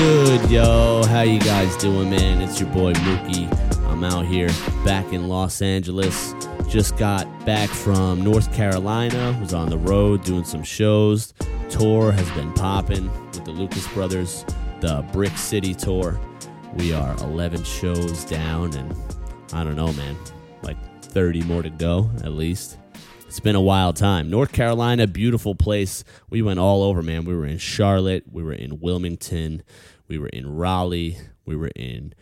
good, yo? How you guys doing, man? It's your boy Mookie. I'm out here back in Los Angeles. Just got back from North Carolina. Was on the road doing some shows. Tour has been popping with the Lucas Brothers, the Brick City tour. We are 11 shows down, and I don't know, man, like 30 more to go at least. It's been a wild time. North Carolina, beautiful place. We went all over, man. We were in Charlotte, we were in Wilmington, we were in Raleigh, we were in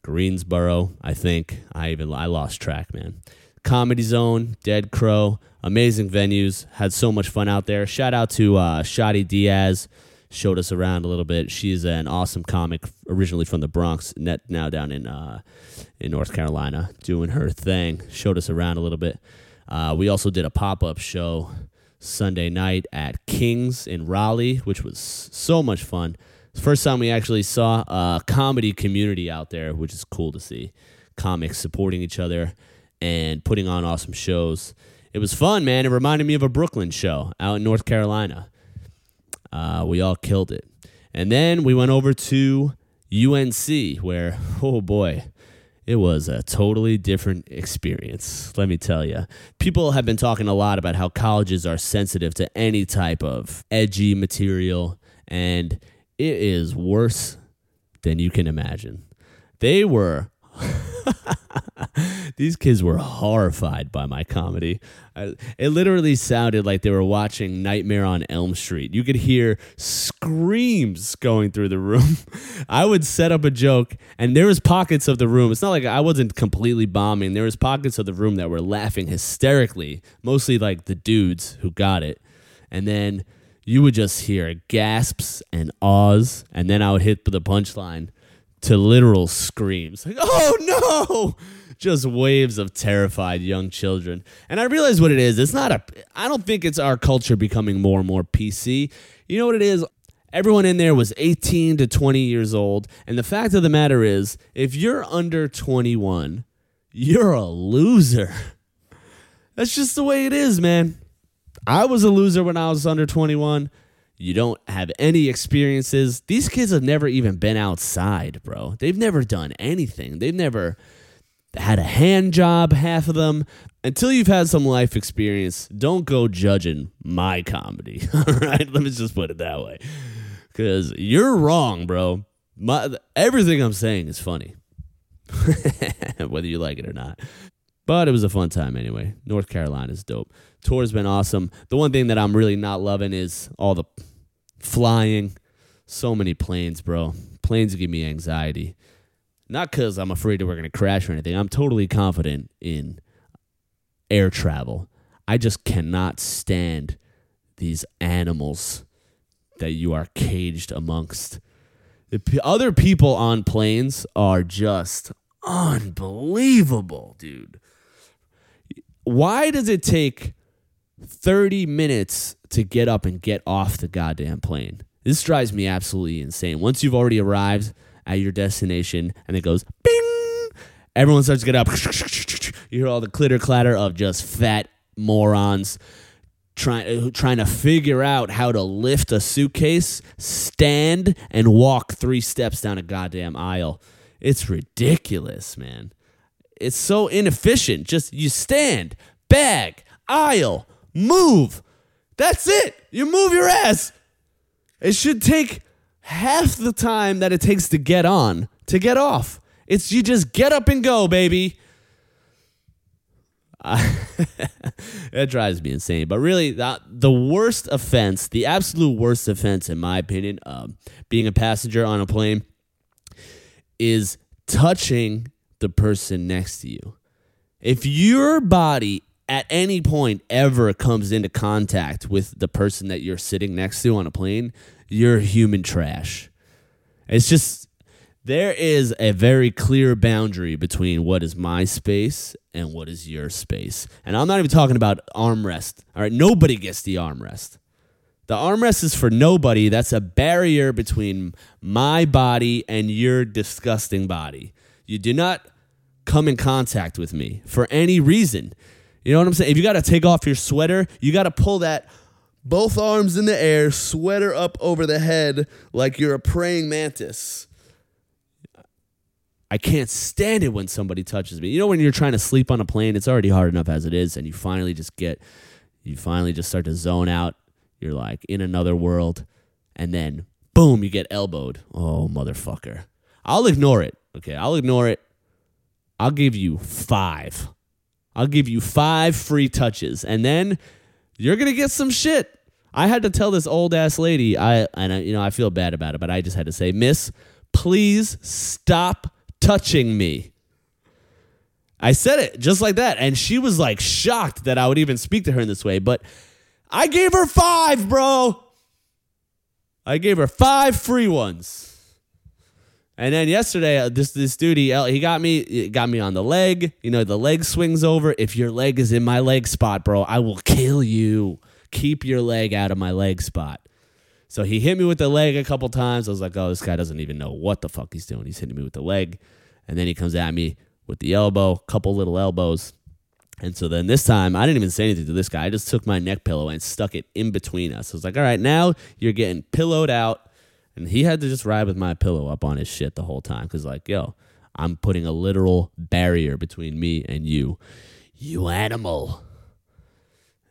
Greensboro. I think I even I lost track, man. Comedy Zone, Dead Crow, amazing venues. Had so much fun out there. Shout out to uh, Shadi Diaz, showed us around a little bit. She's an awesome comic, originally from the Bronx, now down in uh, in North Carolina, doing her thing. Showed us around a little bit. Uh, we also did a pop up show Sunday night at King's in Raleigh, which was so much fun. First time we actually saw a comedy community out there, which is cool to see. Comics supporting each other and putting on awesome shows. It was fun, man. It reminded me of a Brooklyn show out in North Carolina. Uh, we all killed it. And then we went over to UNC, where, oh boy, it was a totally different experience, let me tell you. People have been talking a lot about how colleges are sensitive to any type of edgy material, and it is worse than you can imagine. They were. These kids were horrified by my comedy. It literally sounded like they were watching Nightmare on Elm Street. You could hear screams going through the room. I would set up a joke, and there was pockets of the room. It's not like I wasn't completely bombing. There was pockets of the room that were laughing hysterically, mostly like the dudes who got it. And then you would just hear gasps and awes, and then I would hit the punchline to literal screams. Like, oh no! Just waves of terrified young children. And I realize what it is. It's not a, I don't think it's our culture becoming more and more PC. You know what it is? Everyone in there was 18 to 20 years old. And the fact of the matter is, if you're under 21, you're a loser. That's just the way it is, man. I was a loser when I was under 21. You don't have any experiences. These kids have never even been outside, bro. They've never done anything. They've never had a hand job, half of them. Until you've had some life experience, don't go judging my comedy. All right, let me just put it that way. Because you're wrong, bro. My, everything I'm saying is funny, whether you like it or not. But it was a fun time anyway. North Carolina's dope. Tour's been awesome. The one thing that I'm really not loving is all the flying. So many planes, bro. Planes give me anxiety. Not because I'm afraid that we're going to crash or anything. I'm totally confident in air travel. I just cannot stand these animals that you are caged amongst. The p- other people on planes are just unbelievable, dude. Why does it take 30 minutes to get up and get off the goddamn plane? This drives me absolutely insane. Once you've already arrived, at your destination and it goes bing. Everyone starts to get up. You hear all the clitter clatter of just fat morons trying trying to figure out how to lift a suitcase, stand and walk 3 steps down a goddamn aisle. It's ridiculous, man. It's so inefficient. Just you stand, bag, aisle, move. That's it. You move your ass. It should take half the time that it takes to get on to get off. It's you just get up and go, baby. that drives me insane. But really, that, the worst offense, the absolute worst offense, in my opinion, um, being a passenger on a plane, is touching the person next to you. If your body at any point ever comes into contact with the person that you're sitting next to on a plane, you're human trash. It's just there is a very clear boundary between what is my space and what is your space. And I'm not even talking about armrest. All right, nobody gets the armrest. The armrest is for nobody. That's a barrier between my body and your disgusting body. You do not come in contact with me for any reason. You know what I'm saying? If you got to take off your sweater, you got to pull that both arms in the air, sweater up over the head like you're a praying mantis. I can't stand it when somebody touches me. You know, when you're trying to sleep on a plane, it's already hard enough as it is, and you finally just get, you finally just start to zone out. You're like in another world, and then boom, you get elbowed. Oh, motherfucker. I'll ignore it. Okay, I'll ignore it. I'll give you five. I'll give you five free touches, and then you're gonna get some shit. I had to tell this old ass lady. I and I, you know I feel bad about it, but I just had to say, Miss, please stop touching me. I said it just like that, and she was like shocked that I would even speak to her in this way. But I gave her five, bro. I gave her five free ones. And then yesterday, uh, this this dude he, he got me got me on the leg. You know, the leg swings over. If your leg is in my leg spot, bro, I will kill you. Keep your leg out of my leg spot. So he hit me with the leg a couple times. I was like, oh, this guy doesn't even know what the fuck he's doing. He's hitting me with the leg, and then he comes at me with the elbow, couple little elbows. And so then this time, I didn't even say anything to this guy. I just took my neck pillow and stuck it in between us. I was like, all right, now you're getting pillowed out and he had to just ride with my pillow up on his shit the whole time. Cause like, yo, I'm putting a literal barrier between me and you. You animal.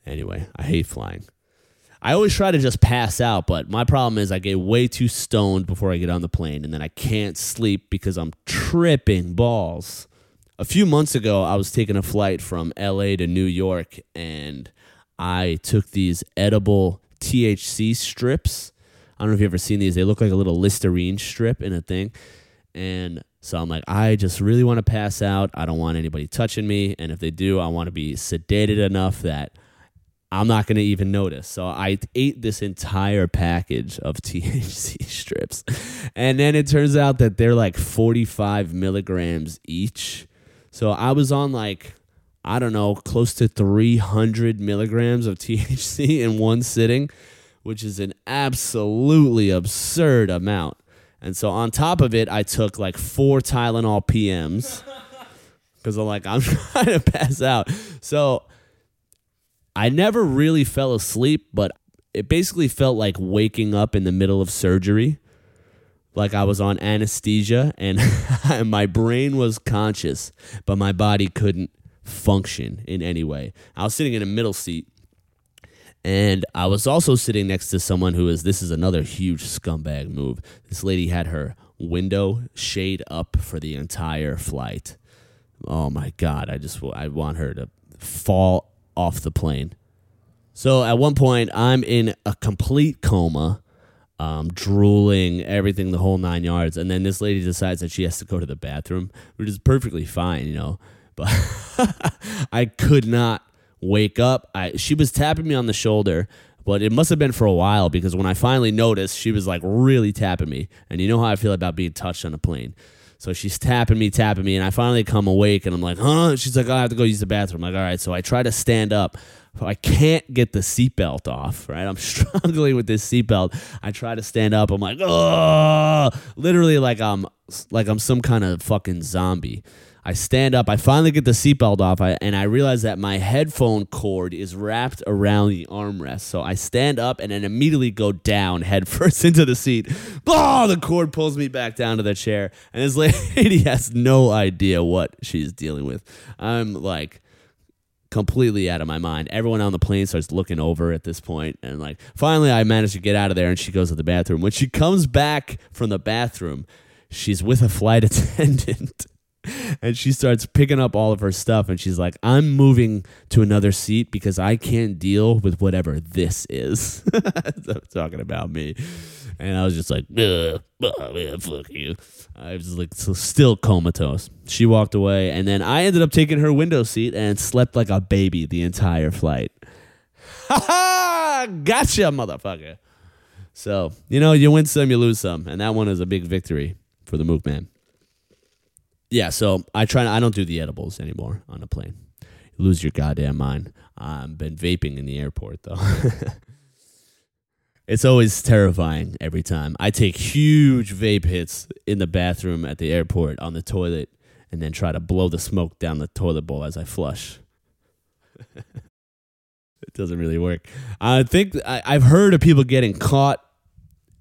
Anyway, I hate flying. I always try to just pass out, but my problem is I get way too stoned before I get on the plane, and then I can't sleep because I'm tripping balls. A few months ago, I was taking a flight from LA to New York, and I took these edible THC strips I don't know if you've ever seen these. They look like a little Listerine strip in a thing. And so I'm like, I just really want to pass out. I don't want anybody touching me. And if they do, I want to be sedated enough that I'm not going to even notice. So I ate this entire package of THC strips. And then it turns out that they're like 45 milligrams each. So I was on like, I don't know, close to 300 milligrams of THC in one sitting which is an absolutely absurd amount. And so on top of it, I took like four Tylenol PMs because I'm like, I'm trying to pass out. So I never really fell asleep, but it basically felt like waking up in the middle of surgery. Like I was on anesthesia and my brain was conscious, but my body couldn't function in any way. I was sitting in a middle seat and I was also sitting next to someone who is, this is another huge scumbag move. This lady had her window shade up for the entire flight. Oh my God. I just, I want her to fall off the plane. So at one point, I'm in a complete coma, um, drooling, everything, the whole nine yards. And then this lady decides that she has to go to the bathroom, which is perfectly fine, you know. But I could not wake up. I she was tapping me on the shoulder, but it must have been for a while because when I finally noticed, she was like really tapping me. And you know how I feel about being touched on a plane. So she's tapping me, tapping me, and I finally come awake and I'm like, huh? She's like, oh, I have to go use the bathroom. I'm like, all right. So I try to stand up. I can't get the seatbelt off, right? I'm struggling with this seatbelt. I try to stand up. I'm like, oh, literally like I'm like I'm some kind of fucking zombie. I stand up. I finally get the seatbelt off, I, and I realize that my headphone cord is wrapped around the armrest. So I stand up and then immediately go down headfirst into the seat. Oh, the cord pulls me back down to the chair, and this lady has no idea what she's dealing with. I'm like completely out of my mind. Everyone on the plane starts looking over at this point, and like finally, I manage to get out of there, and she goes to the bathroom. When she comes back from the bathroom, she's with a flight attendant and she starts picking up all of her stuff and she's like i'm moving to another seat because i can't deal with whatever this is. Talking about me. And i was just like Ugh, oh, man, fuck you. I was like still comatose. She walked away and then i ended up taking her window seat and slept like a baby the entire flight. Ha gotcha motherfucker. So you know you win some you lose some and that one is a big victory for the mook man yeah, so I try. I don't do the edibles anymore on a plane. You lose your goddamn mind. I've been vaping in the airport though. it's always terrifying every time. I take huge vape hits in the bathroom at the airport on the toilet, and then try to blow the smoke down the toilet bowl as I flush. it doesn't really work. I think I, I've heard of people getting caught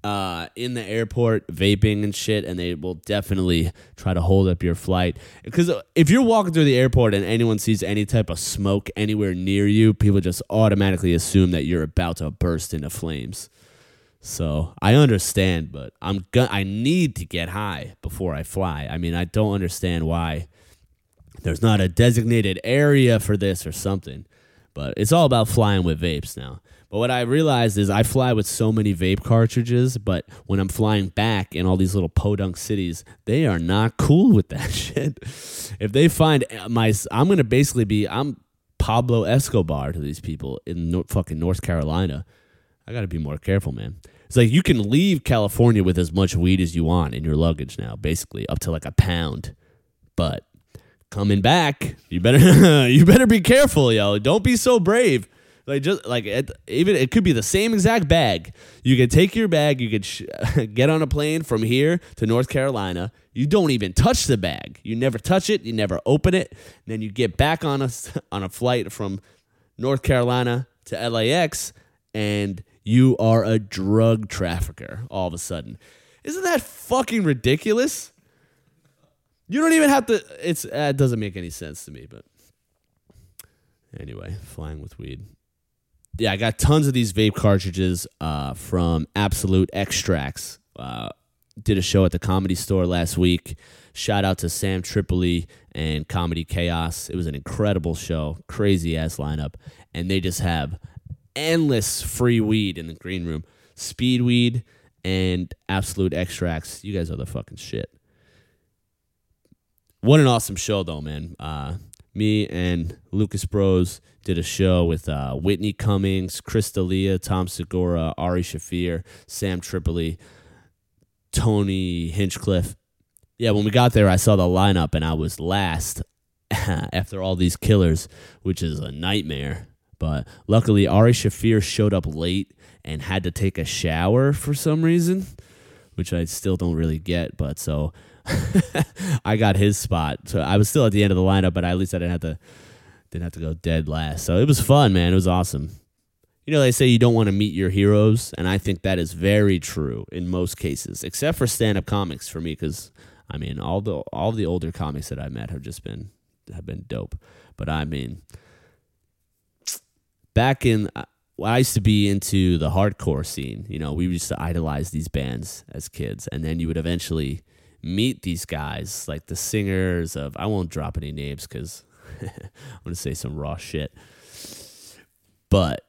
uh, in the airport vaping and shit, and they will definitely try to hold up your flight. Because if you're walking through the airport and anyone sees any type of smoke anywhere near you, people just automatically assume that you're about to burst into flames. So I understand, but I'm go- I need to get high before I fly. I mean, I don't understand why there's not a designated area for this or something. But it's all about flying with vapes now. But what I realized is I fly with so many vape cartridges, but when I'm flying back in all these little podunk cities, they are not cool with that shit. If they find my, I'm gonna basically be, I'm Pablo Escobar to these people in fucking North Carolina. I gotta be more careful, man. It's like you can leave California with as much weed as you want in your luggage now, basically up to like a pound. But coming back, you better you better be careful, yo. Don't be so brave. Like just like it, even it could be the same exact bag. You could take your bag. You could sh- get on a plane from here to North Carolina. You don't even touch the bag. You never touch it. You never open it. then you get back on a on a flight from North Carolina to LAX, and you are a drug trafficker all of a sudden. Isn't that fucking ridiculous? You don't even have to. It's uh, it doesn't make any sense to me, but anyway, flying with weed yeah, I got tons of these vape cartridges uh, from Absolute Extracts. Uh, did a show at the comedy store last week. Shout out to Sam Tripoli and Comedy Chaos. It was an incredible show, crazy ass lineup. And they just have endless free weed in the green room speed weed and absolute extracts. You guys are the fucking shit. What an awesome show, though, man. Uh, me and Lucas Bros did a show with uh, Whitney Cummings, Chris D'Elia, Tom Segura, Ari Shaffir, Sam Tripoli, Tony Hinchcliffe. Yeah, when we got there, I saw the lineup and I was last after all these killers, which is a nightmare. But luckily, Ari Shaffir showed up late and had to take a shower for some reason, which I still don't really get. But so I got his spot. So I was still at the end of the lineup, but at least I didn't have to didn't have to go dead last. So it was fun, man. It was awesome. You know, they say you don't want to meet your heroes, and I think that is very true in most cases, except for stand-up comics for me, because I mean, all the all the older comics that I met have just been have been dope. But I mean, back in uh, I used to be into the hardcore scene. You know, we used to idolize these bands as kids, and then you would eventually meet these guys, like the singers of I won't drop any names because I'm going to say some raw shit. But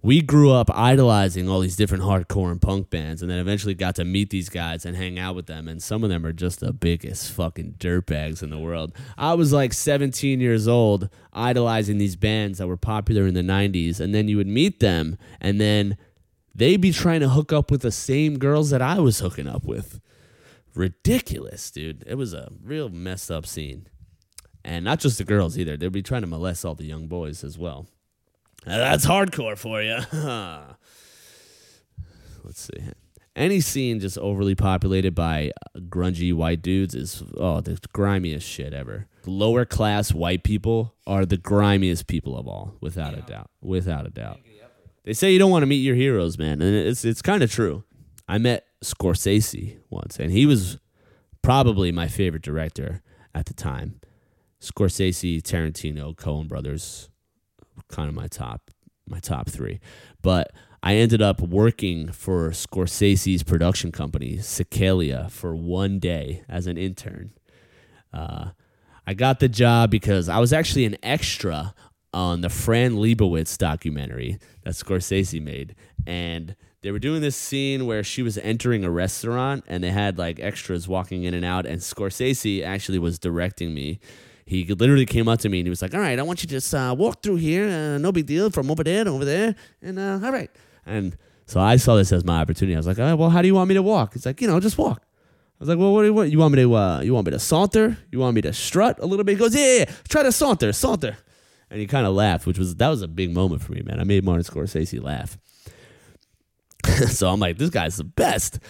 we grew up idolizing all these different hardcore and punk bands and then eventually got to meet these guys and hang out with them and some of them are just the biggest fucking dirtbags in the world i was like 17 years old idolizing these bands that were popular in the 90s and then you would meet them and then they'd be trying to hook up with the same girls that i was hooking up with ridiculous dude it was a real messed up scene and not just the girls either. they'd be trying to molest all the young boys as well. That's hardcore for you. Let's see. Any scene just overly populated by uh, grungy white dudes is oh the grimiest shit ever. Lower class white people are the grimiest people of all, without yeah. a doubt. Without a doubt. They say you don't want to meet your heroes, man, and it's it's kind of true. I met Scorsese once, and he was probably my favorite director at the time. Scorsese, Tarantino, Coen Brothers, kind of my top my top three. But I ended up working for Scorsese's production company, Sikelia, for one day as an intern. Uh, I got the job because I was actually an extra on the Fran Lebowitz documentary that Scorsese made. And they were doing this scene where she was entering a restaurant and they had like extras walking in and out. And Scorsese actually was directing me he literally came up to me and he was like, "All right, I want you to just uh, walk through here. Uh, no big deal, from over there to over there, and uh, all right." And so I saw this as my opportunity. I was like, all right, "Well, how do you want me to walk?" He's like, "You know, just walk." I was like, "Well, what do you want? You want me to? Uh, you want me to saunter? You want me to strut a little bit?" He goes, "Yeah, yeah, yeah. try to saunter, saunter." And he kind of laughed, which was that was a big moment for me, man. I made Martin Scorsese laugh. so I'm like, this guy's the best.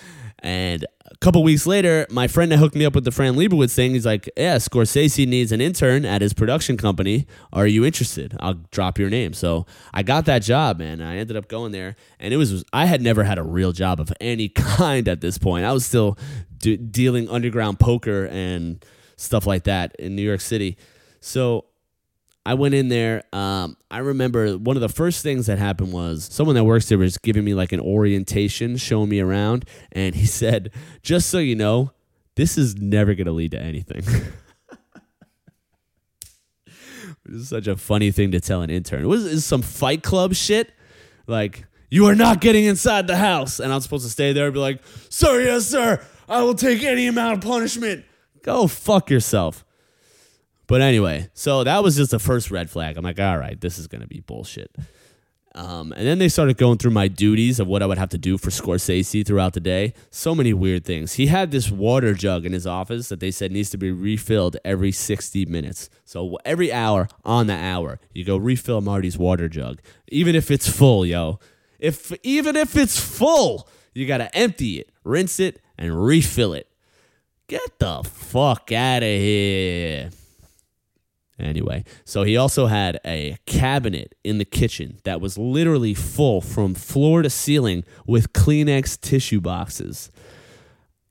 And a couple weeks later, my friend that hooked me up with the Fran Lebowitz thing, he's like, "Yeah, Scorsese needs an intern at his production company. Are you interested? I'll drop your name." So I got that job, man. I ended up going there, and it was I had never had a real job of any kind at this point. I was still dealing underground poker and stuff like that in New York City. So I went in there. Um, I remember one of the first things that happened was someone that works there was giving me like an orientation, showing me around, and he said, "Just so you know, this is never going to lead to anything." this is such a funny thing to tell an intern. Was is some Fight Club shit? Like you are not getting inside the house, and I'm supposed to stay there and be like, "Sir, yes, sir, I will take any amount of punishment." Go fuck yourself. But anyway, so that was just the first red flag. I'm like, all right, this is going to be bullshit. Um, and then they started going through my duties of what I would have to do for Scorsese throughout the day. So many weird things. He had this water jug in his office that they said needs to be refilled every 60 minutes. So every hour on the hour, you go refill Marty's water jug, even if it's full, yo. If even if it's full, you gotta empty it, rinse it, and refill it. Get the fuck out of here. Anyway, so he also had a cabinet in the kitchen that was literally full from floor to ceiling with Kleenex tissue boxes.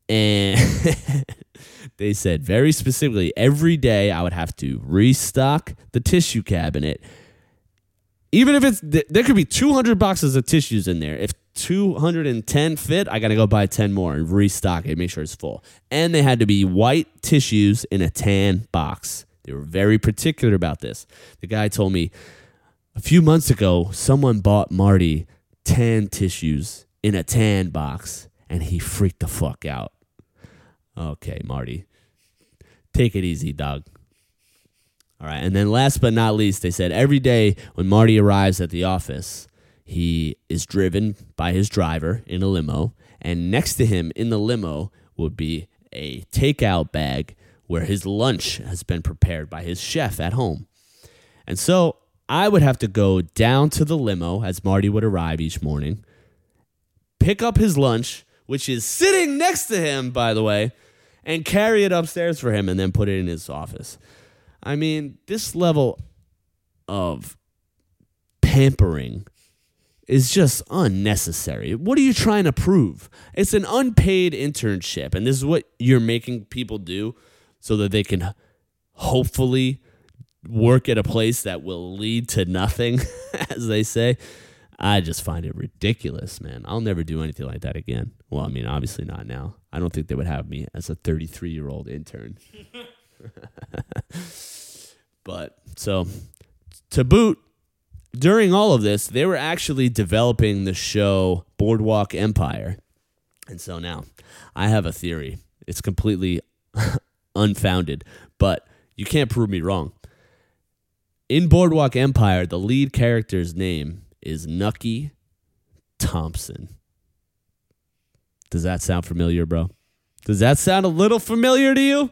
And they said very specifically every day I would have to restock the tissue cabinet. Even if it's, there could be 200 boxes of tissues in there. If 210 fit, I got to go buy 10 more and restock it, make sure it's full. And they had to be white tissues in a tan box. They were very particular about this. The guy told me a few months ago, someone bought Marty tan tissues in a tan box and he freaked the fuck out. Okay, Marty. Take it easy, dog. All right. And then last but not least, they said every day when Marty arrives at the office, he is driven by his driver in a limo. And next to him in the limo would be a takeout bag where his lunch has been prepared by his chef at home. And so I would have to go down to the limo as Marty would arrive each morning, pick up his lunch, which is sitting next to him, by the way, and carry it upstairs for him and then put it in his office. I mean, this level of pampering is just unnecessary. What are you trying to prove? It's an unpaid internship, and this is what you're making people do so that they can hopefully work at a place that will lead to nothing, as they say. I just find it ridiculous, man. I'll never do anything like that again. Well, I mean, obviously not now. I don't think they would have me as a 33 year old intern. but so to boot, during all of this, they were actually developing the show Boardwalk Empire. And so now I have a theory. It's completely unfounded, but you can't prove me wrong. In Boardwalk Empire, the lead character's name is Nucky Thompson. Does that sound familiar, bro? Does that sound a little familiar to you?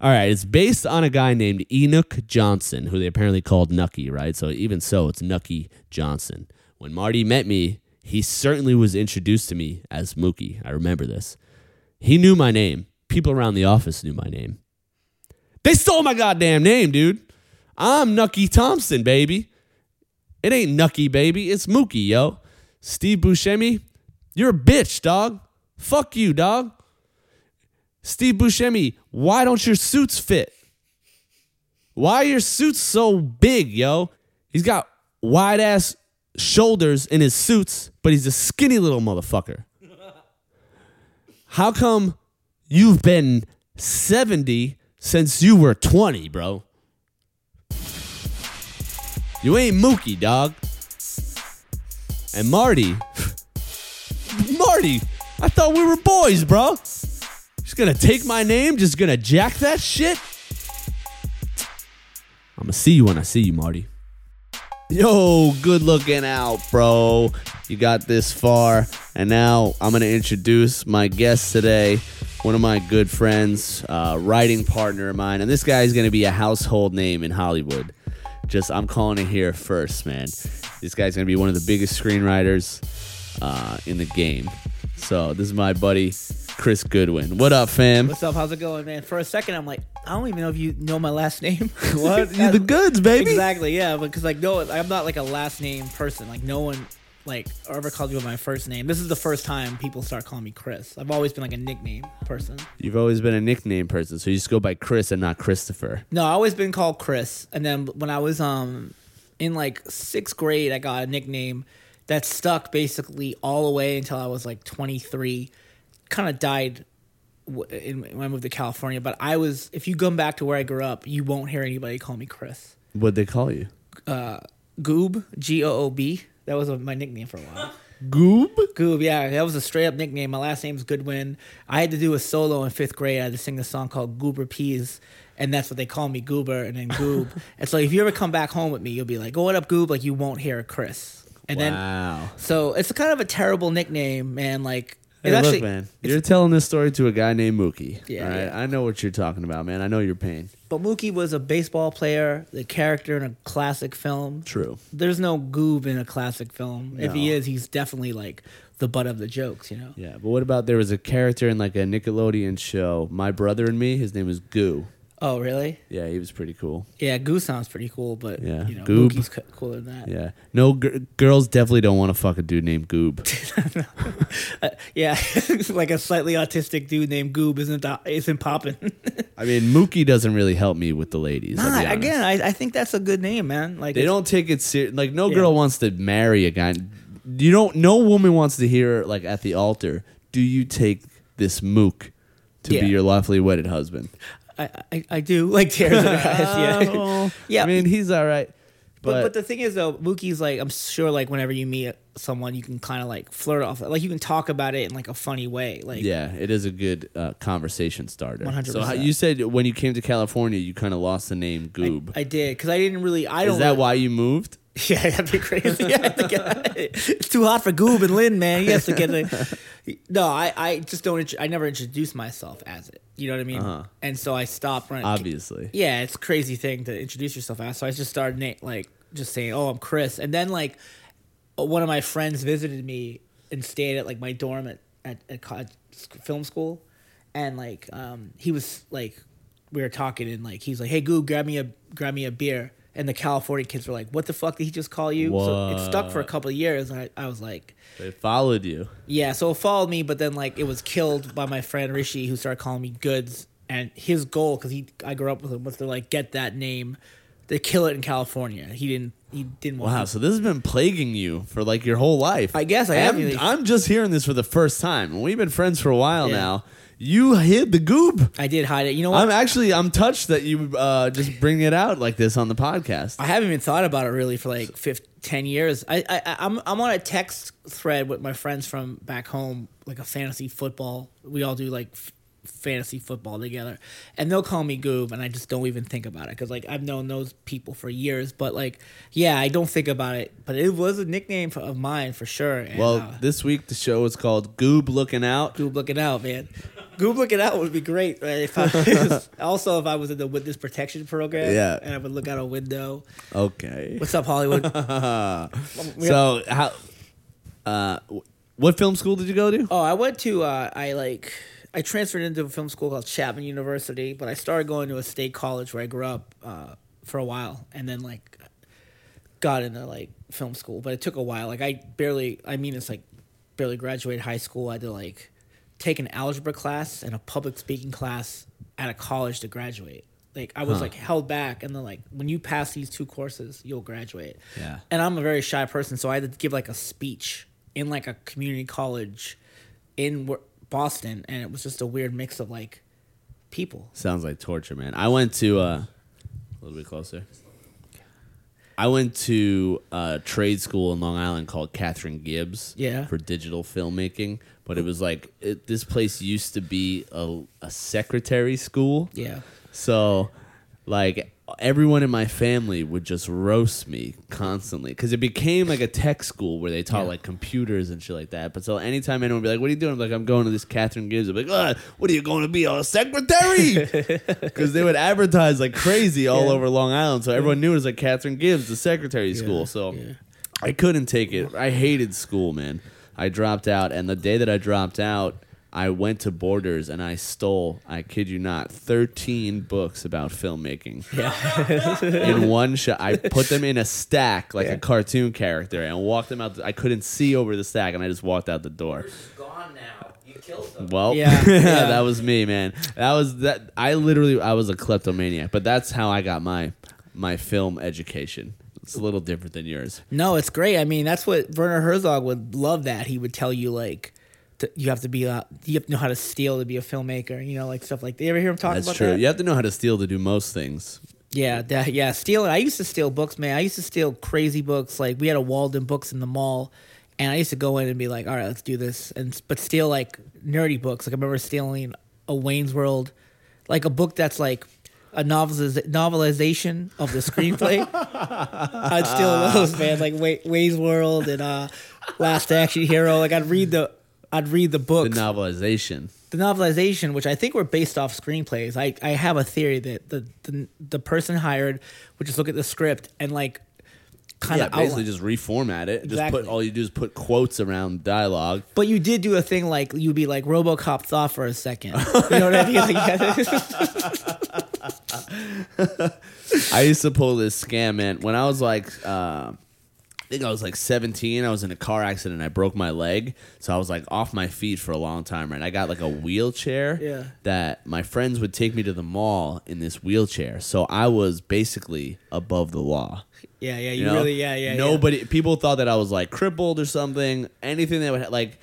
All right, it's based on a guy named Enoch Johnson, who they apparently called Nucky, right? So even so, it's Nucky Johnson. When Marty met me, he certainly was introduced to me as Mookie. I remember this. He knew my name people around the office knew my name. They stole my goddamn name, dude. I'm Nucky Thompson, baby. It ain't Nucky, baby. It's Mookie, yo. Steve Buscemi, you're a bitch, dog. Fuck you, dog. Steve Buscemi, why don't your suits fit? Why are your suits so big, yo? He's got wide ass shoulders in his suits, but he's a skinny little motherfucker. How come You've been 70 since you were 20, bro. You ain't Mookie, dog. And Marty, Marty, I thought we were boys, bro. Just gonna take my name, just gonna jack that shit. I'm gonna see you when I see you, Marty. Yo, good looking out, bro. You got this far, and now I'm gonna introduce my guest today one of my good friends, uh, writing partner of mine, and this guy is going to be a household name in Hollywood. Just I'm calling it here first, man. This guy's going to be one of the biggest screenwriters uh, in the game. So this is my buddy Chris Goodwin. What up, fam? What's up? How's it going, man? For a second, I'm like, I don't even know if you know my last name. What? You the goods, baby. Exactly, yeah. Because like, no, I'm not like a last name person. Like, no one like ever called me by my first name. This is the first time people start calling me Chris. I've always been like a nickname person. You've always been a nickname person, so you just go by Chris and not Christopher. No, I always been called Chris. And then when I was um in like sixth grade, I got a nickname that stuck basically all the way until I was like 23. Kind of died in, when I moved to California. But I was, if you come back to where I grew up, you won't hear anybody call me Chris. What'd they call you? Uh, Goob, G O O B. That was my nickname for a while. Goob? Goob, yeah, that was a straight up nickname. My last name's Goodwin. I had to do a solo in fifth grade. I had to sing a song called Goober Peas, and that's what they call me, Goober, and then Goob. and so if you ever come back home with me, you'll be like, "Oh, what up, Goob?" Like you won't hear Chris. And then so it's kind of a terrible nickname, man. Like Hey, actually, look, man. You're telling this story to a guy named Mookie. Yeah, right? yeah. I know what you're talking about, man. I know your pain. but Mookie was a baseball player, the character in a classic film. True. There's no Goob in a classic film. If he is, he's definitely like the butt of the jokes, you know. Yeah, but what about there was a character in like a Nickelodeon show, My Brother and Me. His name was Goo. Oh, really? Yeah, he was pretty cool. Yeah, Goo sounds pretty cool, but Yeah, you know, Goob. Mookie's cooler than that. Yeah, no g- girls definitely don't want to fuck a dude named Goob. Uh, yeah, like a slightly autistic dude named Goob isn't that, isn't popping. I mean, Mookie doesn't really help me with the ladies. Nah, again, I, I think that's a good name, man. Like they don't take it serious. Like no Yeah. girl wants to marry a guy. You don't. No woman wants to hear like at the altar. Do you take this mook to Yeah. be your lawfully wedded husband? I, I, I do like tears in her eyes. Yeah, Oh, yeah. I mean, he's all right. but, But, but the thing is though, Mookie's like I'm sure like whenever you meet someone, you can kind of like flirt off, like you can talk about it in like a funny way. Like yeah, it is a good uh, conversation starter. 100%. So how, you said when you came to California, you kind of lost the name Goob. I did because I didn't really. I don't. is that really- why you moved? Yeah, that'd be crazy. Yeah, to get- it's too hot for Goob and Lynn, man. He has to get the. No, I, I just don't. I never introduced myself as it. You know what I mean? Uh-huh. And so I stopped. running. Obviously. Yeah, it's a crazy thing to introduce yourself as. So I just started na- like just saying, "Oh, I'm Chris," and then like one of my friends visited me and stayed at like my dorm at at, at college, film school, and like um he was like we were talking and like he's like, "Hey, Goob, grab me a grab me a beer." And the California kids were like, "What the fuck did he just call you?" So it stuck for a couple of years, and I, I was like, They followed you. yeah, so it followed me, but then like it was killed by my friend Rishi, who started calling me Goods. And his goal, because he I grew up with him, was to like get that name, to kill it in California. He didn't he didn't want. Wow, to- so this has been plaguing you for like your whole life. I guess I am. I'm just hearing this for the first time. We've been friends for a while Yeah. now. You hid the goob. I did hide it. You know what? I'm actually I'm touched that you uh, just bring it out like this on the podcast. I haven't even thought about it really for like 15, 10 years. I, I I'm I'm on a text thread with my friends from back home, like a fantasy football. We all do like f- fantasy football together, and they'll call me Goob, and I just don't even think about it because like I've known those people for years. But like, yeah, I don't think about it. But it was a nickname for, of mine for sure. And, well, uh, this week the show is called Goob Looking Out. Goob looking out, man. Goob looking out would be great. Right? If I, also, if I was in the witness protection program, Yeah. and I would look out a window. Okay. What's up, Hollywood? so how? Uh, what film school did you go to? Oh, I went to uh, I like I transferred into a film school called Chapman University, but I started going to a state college where I grew up uh, for a while, and then like got into like film school. But it took a while. Like I barely, I mean, it's like barely graduated high school. I had to like take an algebra class and a public speaking class at a college to graduate. Like I was Huh. like held back, and then like when you pass these two courses, you'll graduate. Yeah. And I'm a very shy person, so I had to give like a speech in like a community college in Boston, and it was just a weird mix of like people. Sounds like torture, man. I went to uh, a little bit closer. I went to a trade school in Long Island called Katharine Gibbs. Yeah. For digital filmmaking, but it was like it, this place used to be a, a secretary school. Yeah. So, like everyone in my family would just roast me constantly because it became like a tech school where they taught like computers and shit like that. But so anytime anyone would be like, "What are you doing?" I'm like, "I'm going to this Katharine Gibbs." I'm like, "Ah, "What are you going to be a secretary?" Because they would advertise like crazy all over Long Island, so everyone knew it was like Katharine Gibbs, the secretary school. So. I couldn't take it. I hated school, man. I dropped out, and the day that I dropped out, I went to Borders and I stole, I kid you not, 13 books about filmmaking. Yeah. in one shot. I put them in a stack like Yeah. a cartoon character and walked them out. The, I couldn't see over the stack and I just walked out the door. gone now. You killed them. Well, Yeah, yeah. that was me, man. That was that. I literally, I was a kleptomaniac, but that's how I got my my film education. It's a little different than yours. No, it's great. I mean, that's what Werner Herzog would love. That he would tell you like, to, you have to be, uh, you have to know how to steal to be a filmmaker. You know, like stuff like that. You ever hear him talk That's about true. that? You have to know how to steal to do most things. Yeah, that, yeah, stealing. I used to steal books, man. I used to steal crazy books. Like we had a Walden Books in the mall, and I used to go in and be like, "All right, let's do this," and but steal like nerdy books. Like I remember stealing a Wayne's World, like a book that's like a noveliz- novelization of the screenplay. I'd steal those, man. Like Way- Wayne's World and uh, Last Action Hero. Like I'd read the. I'd read the book, The novelization. the novelization, which I think were based off screenplays, I, I have a theory that the, the the person hired would just look at the script and like kind Yeah, of basically outline. just reformat it. Just Exactly. put all you do is put quotes around dialogue. But you did do a thing like you'd be like RoboCop thought for a second. You know what I mean? Like, I used to pull this scam, man. When I was like, uh, think I was like 17. I was in a car accident. I broke my leg, so I was like off my feet for a long time. Right, I got like a wheelchair. Yeah. That my friends would take me to the mall in this wheelchair, so I was basically above the law. yeah, yeah, you, You know? really, yeah, yeah. yeah. Nobody, people thought that I was like crippled or something. Anything that would like,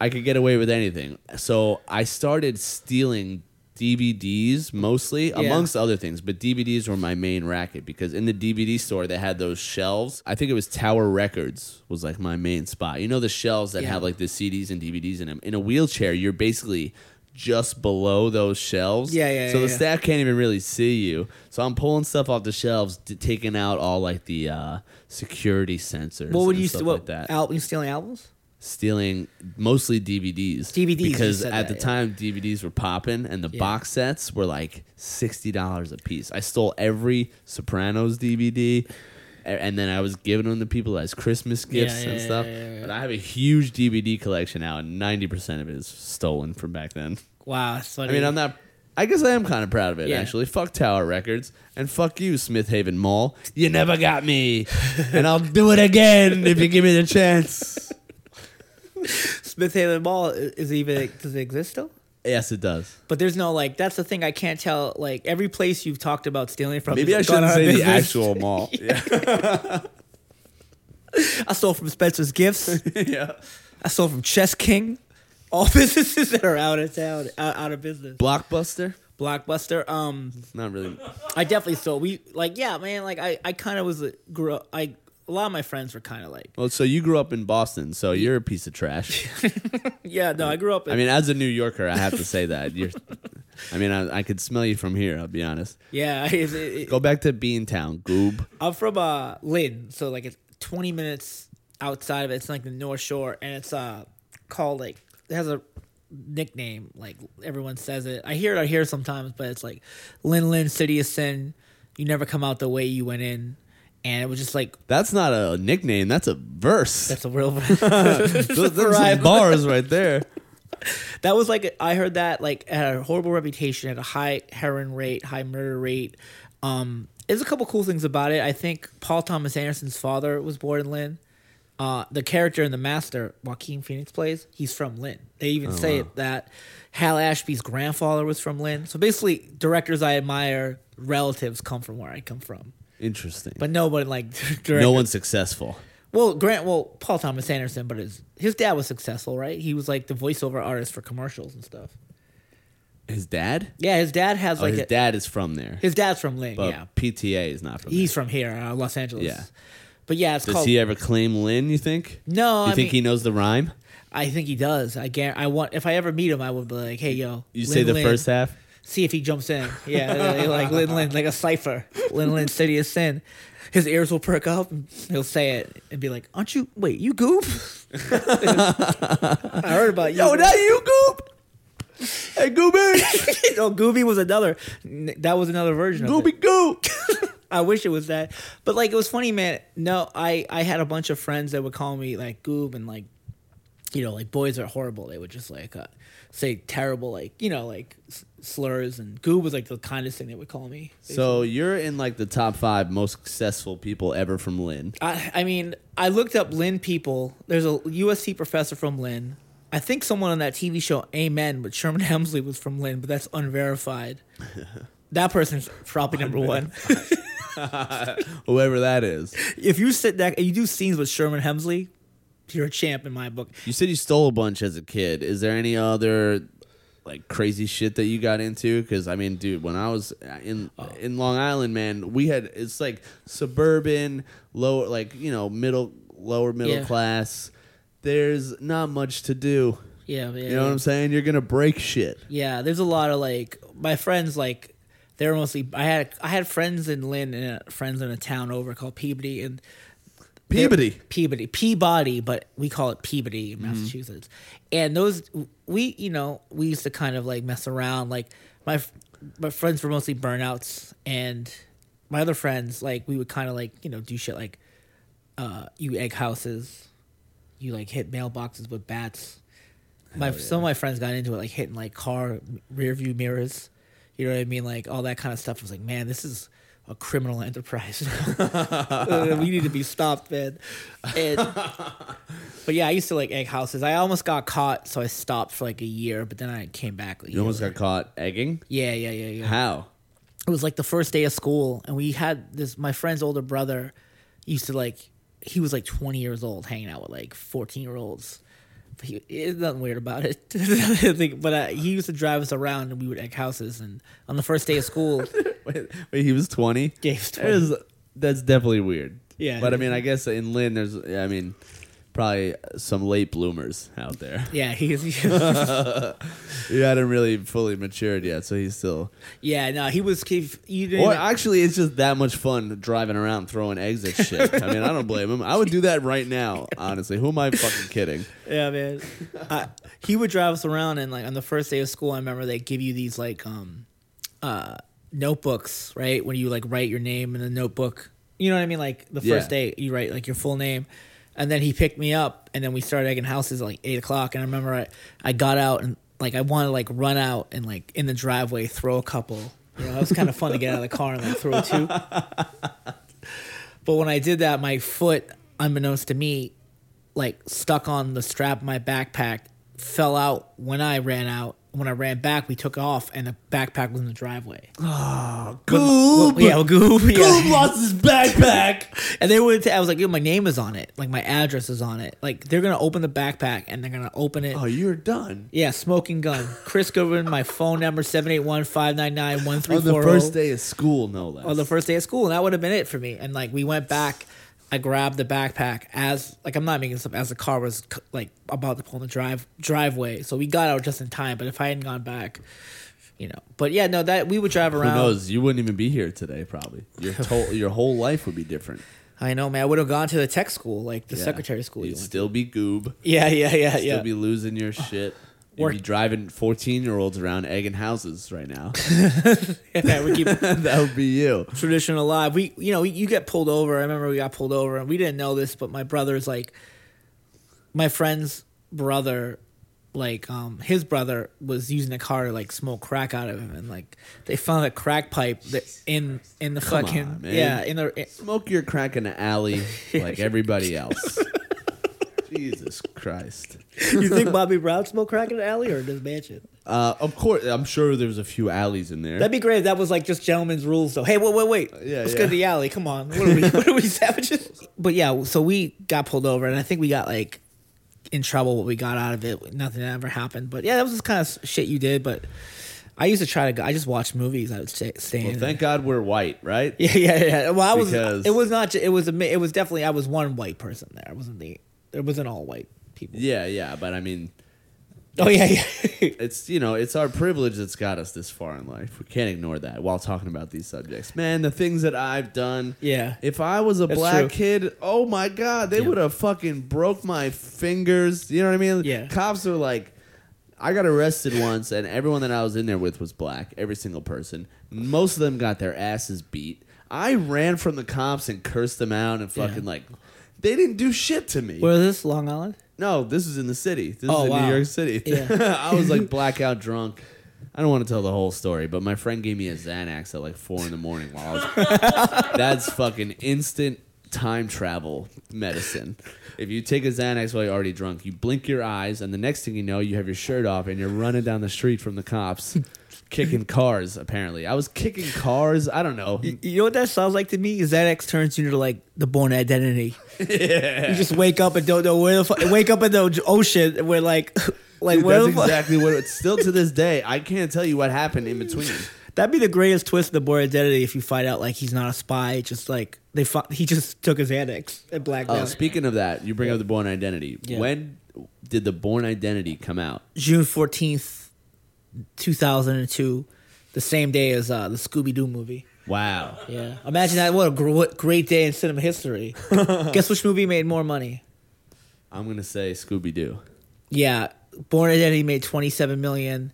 I could get away with anything. So I started stealing DVDs mostly, Yeah. amongst other things. But DVDs were my main racket because in the DVD store they had those shelves. I think it was Tower Records was like my main spot. You know the shelves that Yeah. have like the CDs and DVDs in them. In a wheelchair, you're basically just below those shelves. Yeah, yeah, So yeah, the staff can't even really see you. So I'm pulling stuff off the shelves, t- taking out all like the uh, security sensors. What would you st- what, like that? Al- you stealing albums? Stealing mostly DVDs. DVDs, because at that, the yeah. time DVDs were popping and the Yeah. box sets were like sixty dollars a piece. I stole every Sopranos DVD. And then I was giving them to people as Christmas gifts Yeah, and stuff. But I have a huge DVD collection now, and ninety percent of it is stolen from back then. Wow, that's funny. I mean, I'm not. I guess I am kind of proud of it, Yeah. actually. Fuck Tower Records and fuck you, Smith Haven Mall. You never got me, and I'll do it again if you give me the chance. Smith Haven Mall is even does it exist still? Yes, it does. But there's no like that's the thing I can't tell like every place you've talked about stealing from. Maybe I shouldn't say the actual mall. Yeah. I stole from Spencer's Gifts. yeah. I stole from Chess King. All businesses that are out of town, out, out of business. Blockbuster. Blockbuster. Um, Not really. I definitely stole. We like, yeah, man. Like, I, I kind of was a, grew up. I a lot of my friends were kind of like, Well, so you grew up in Boston, so you're a piece of trash. yeah, no, I grew up. In, I mean, as a New Yorker, I have to say that you're. I mean, I, I could smell you from here. I'll be honest. yeah, it, it, Go back to Beantown, goob. I'm from uh Lynn, so like it's 20 minutes outside of it. It's like the North Shore, and it's uh called like it has a nickname. Like everyone says it. I hear it out here sometimes, but it's like Lynn Lynn City of Sin. You never come out the way you went in, and it was just like That's not a nickname. That's a verse. that's a real. Those, those are some bars right there. that was like I heard that like had a horrible reputation, had a high heroin rate, high murder rate. Um, there's a couple cool things about it. I think Paul Thomas Anderson's father was born in Lynn. Uh, the character in The Master, Joaquin Phoenix plays, he's from Lynn. They even say it that Hal Ashby's grandfather was from Lynn. So basically, directors I admire, relatives come from where I come from, Interesting. but nobody like director. no one's successful. Well, Grant. Well, Paul Thomas Anderson, but his his dad was successful, right? He was like the voiceover artist for commercials and stuff. His dad? Yeah, his dad has Oh, like his a, dad is from there. his dad's from Lynn. but yeah, PTA is not from he's from here, uh, Los Angeles. Yeah. but yeah, it's. Does called. he ever claim Lynn, you think? no, you I think mean, he knows the rhyme? I think he does. I guarantee. I want if I ever meet him, I would be like, "Hey, yo." You Lynn say the Lynn. first half? See if he jumps in. Yeah, like Lynn Lynn, like a cipher. Lynn Lynn, City of Sin. His ears will perk up. and He'll say it and be like, "Aren't you? Wait, you Goob? I heard about you. Yo, that you, Goob? Hey, Gooby! no, Gooby was another. That was another version. of it. Gooby Goob! I wish it was that. But like it was funny, man. No, I I had a bunch of friends that would call me like Goob and like you know, like boys are horrible. They would just like uh, say terrible, like you know, like slurs. And goob was like the kindest thing they would call me. So you're in like the top five most successful people ever from Lynn. I, I mean, I looked up Lynn people. There's a USC professor from Lynn. I think someone on that TV show Amen with Sherman Hemsley was from Lynn, but that's unverified. that person's probably number one. Whoever that is. if you sit there and you do scenes with Sherman Hemsley, you're a champ in my book. You said you stole a bunch as a kid. Is there any other like crazy shit that you got into? Because I mean, dude, when I was in in Long Island, man, we had it's like suburban, lower, like you know, middle, lower middle Yeah. class. There's not much to do. Yeah, yeah. You know what I'm saying? You're gonna break shit. Yeah, there's a lot of like my friends like they're mostly I had I had friends in Lynn and uh, friends in a town over called Peabody and Peabody. Peabody. Peabody but we call it Peabody Mm-hmm. Massachusetts. And those we you know we used to kind of like mess around. Like my my friends were mostly burnouts and my other friends like we would kind of like you know do shit like uh you egg houses you like hit mailboxes with bats. My some of my friends got into it like hitting like car rear view mirrors. You know what i mean? Like all that kind of stuff. I was like man this is a criminal enterprise. We need to be stopped man. And, but yeah i used to like egg houses. I almost got caught so i stopped for like a year but then i came back You almost got caught egging. yeah yeah yeah yeah. How? it was like the first day of school and we had this my friend's older brother used to like he was like 20 years old hanging out with like 14 year olds he, there's nothing weird about it think- but uh, he used to drive us around and we would egg houses and on the first day of school Wait, wait, he was 20? Yeah, he was 20. That is- that's definitely weird. Yeah. But I mean, I guess in Lynn, there's, I mean, probably some late bloomers out there. yeah he's He hadn't really fully matured yet, so he's still. yeah no he was he, you didn't Or actually, it's just that much fun driving around throwing eggs at shit. I mean, I don't blame him. I would do that right now, honestly. Who am I fucking kidding? Yeah, man. I, he would drive us around, and like on the first day of school, I remember they give you these like um, uh, notebooks, right? When you like write your name in a notebook. You know what I mean? Like the first Yeah. day, you write like your full name, and then he picked me up, and then we started egging houses at like eight o'clock. And I remember I, I got out and like I wanted to like run out and like in the driveway throw a couple. You know, it was kind of fun to get out of the car and like throw two. But when I did that, my foot, unbeknownst to me, like stuck on the strap of my backpack, fell out when I ran out. When I ran back, we took off, and the backpack was in the driveway. Ah, Goob! yeah, well, Goob, Goob yeah. lost his backpack. And they went to, I was like, yo, my name is on it. Like, my address is on it. Like, they're to open the backpack, and they're to open it. oh, you're done. Yeah, smoking gun. Chris Goodwin, my phone number, 781 599 On the first day of school, no less. on the first day of school, and that would have been it for me. And like we went back, I grabbed the backpack as like I'm not making this up as the car was like about to pull in the drive driveway. So we got out just in time. But if I hadn't gone back, you know. But yeah, no, that we would drive around. Who knows? You wouldn't even be here today, probably. Your, to- your whole life would be different. I know, man. I would have gone to the tech school, like the Yeah. secretary school. You You'd went still be goob. to. Yeah, yeah, yeah, Still yeah. be losing your shit. You'd be driving 14 year olds around egging houses right now. yeah, we keep that would be you. tradition alive. We, you know, you get pulled over. I remember we got pulled over, and we didn't know this, but my brother's like, my friend's brother, like, um, his brother was using a car to like smoke crack out of him, and like they found a crack pipe that in in the Come fucking on, man. yeah in the Smoke your crack in the alley like everybody else. Jesus Christ. you think Bobby Brown smoked crack in an alley or in his mansion? Uh, of course, I'm sure there's a few alleys in there. That'd be great. if That was like just gentlemen's rules. though. hey, wait, wait, wait. yeah, Let's yeah. go to the alley. Come on. What are we? what are we savages? But yeah, so we got pulled over, and I think we got like in trouble. What we got out of it, nothing ever happened. But yeah, that was just kind of shit you did. But I used to try to. go I just watched movies. I would stay, stay well, in. thank God we're white, right? Yeah, yeah, yeah. Well, I was. Because- It was not. ju- It was a. mi- It was definitely. I was one white person there. I wasn't the. There wasn't all white people. Yeah, yeah, but I mean, Oh yeah, yeah. it's you know, it's our privilege that's got us this far in life. We can't ignore that while talking about these subjects. Man, the things that I've done. yeah. If I was a That's black true. kid, oh my god, they Yeah. would have fucking broke my fingers. You know what I mean? Yeah. Cops are like, I got arrested once, and everyone that I was in there with was black. Every single person. Most of them got their asses beat. I ran from the cops and cursed them out and fucking like, they didn't do shit to me. Where is this? Long Island. No, this is in the city. This Oh, is in wow. New York City. Yeah. I was like blackout drunk. I don't want to tell the whole story, but my friend gave me a Xanax at like four in the morning while I was. That's fucking instant time travel medicine. If you take a Xanax while you're already drunk, you blink your eyes, and the next thing you know, you have your shirt off and you're running down the street from the cops, kicking cars. Apparently, I was kicking cars. I don't know. You you know what that sounds like to me? Xanax turns you into like the Bourne Identity. yeah. You just wake up and don't know where the fuck. wake up in the ocean and oh, we're like, like Dude, where that's exactly what. It's still to this day. I can't tell you what happened in between. That'd be the greatest twist of the Bourne Identity if you find out like he's not a spy. Just like they fu- he just took his Xanax and blacked Oh, out. speaking of that, you bring up the Bourne Identity. Yeah. When did the Bourne Identity come out? June fourteenth, two thousand and two, the same day as uh, the Scooby Doo movie. Wow. Yeah, imagine that! What a gr- what great day in cinema history. Guess which movie made more money? I'm gonna say Scooby Doo. Yeah, Bourne Identity made twenty seven million,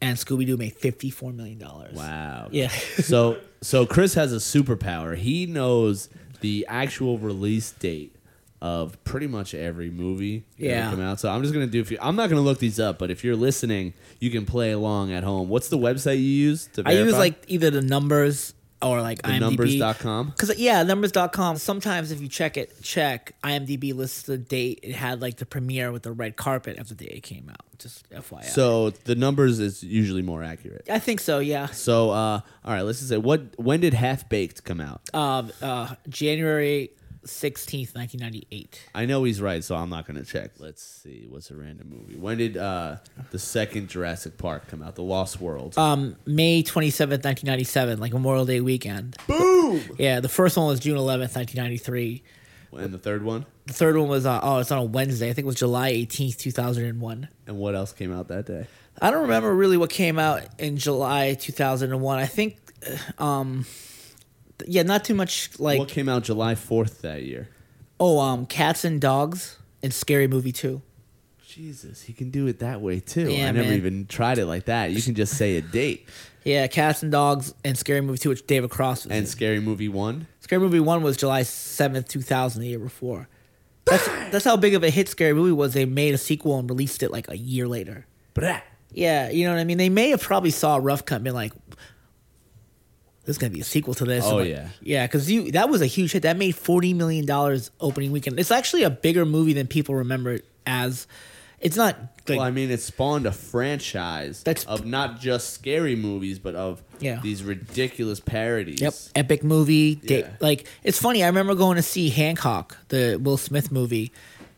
and Scooby Doo made fifty four million dollars. Wow. Yeah. so so Chris has a superpower. He knows the actual release date of pretty much every movie that Yeah. come out. So I'm just gonna do. A few, I'm not gonna look these up, but if you're listening, you can play along at home. What's the website you use to I use like either the numbers or like the IMDb. numbers.com. Cause yeah, numbers.com. Sometimes if you check it, check IMDb lists the date. It had like the premiere with the red carpet of the day it came out. Just FYI. So the numbers is usually more accurate. I think so. Yeah. So uh, all right, let's just say what when did Half Baked come out? Um. Uh. January sixteenth, nineteen ninety eight. I know he's right, so I'm not gonna check. Let's see, what's a random movie? When did uh, the second Jurassic Park come out? The Lost World. Um. May twenty seventh, nineteen ninety seven. Like Memorial Day weekend. Boom. Yeah. The first one was June eleventh, nineteen ninety three. And the third one. The third one was uh, oh, it's on a Wednesday. I think it was July eighteenth, two thousand and one. And what else came out that day? I don't remember really what came out in July 2001. I think, um, yeah, not too much like what came out July 4th that year? oh, um, Cats and Dogs and Scary Movie 2. Jesus, he can do it that way too. Yeah, I never man. even tried it like that. You can just say a date. Yeah, Cats and Dogs and Scary Movie 2, which David Cross was And in. Scary Movie 1. Scary Movie 1 was July 7th, 2000, the year before. That's, that's how big of a hit Scary Movie was. They made a sequel and released it like a year later. Blah. Yeah, you know what I mean? They may have probably saw a rough cut and been like, there's gonna be a sequel to this. Oh, Like, yeah. yeah, because you that was a huge hit. That made forty million dollars opening weekend. It's actually a bigger movie than people remember it as. It's not like well, I mean, it spawned a franchise That's- of not just scary movies, but of Yeah. these ridiculous parodies. Yep, epic movie. Da- Yeah. Like it's funny. I remember going to see Hancock, the Will Smith movie,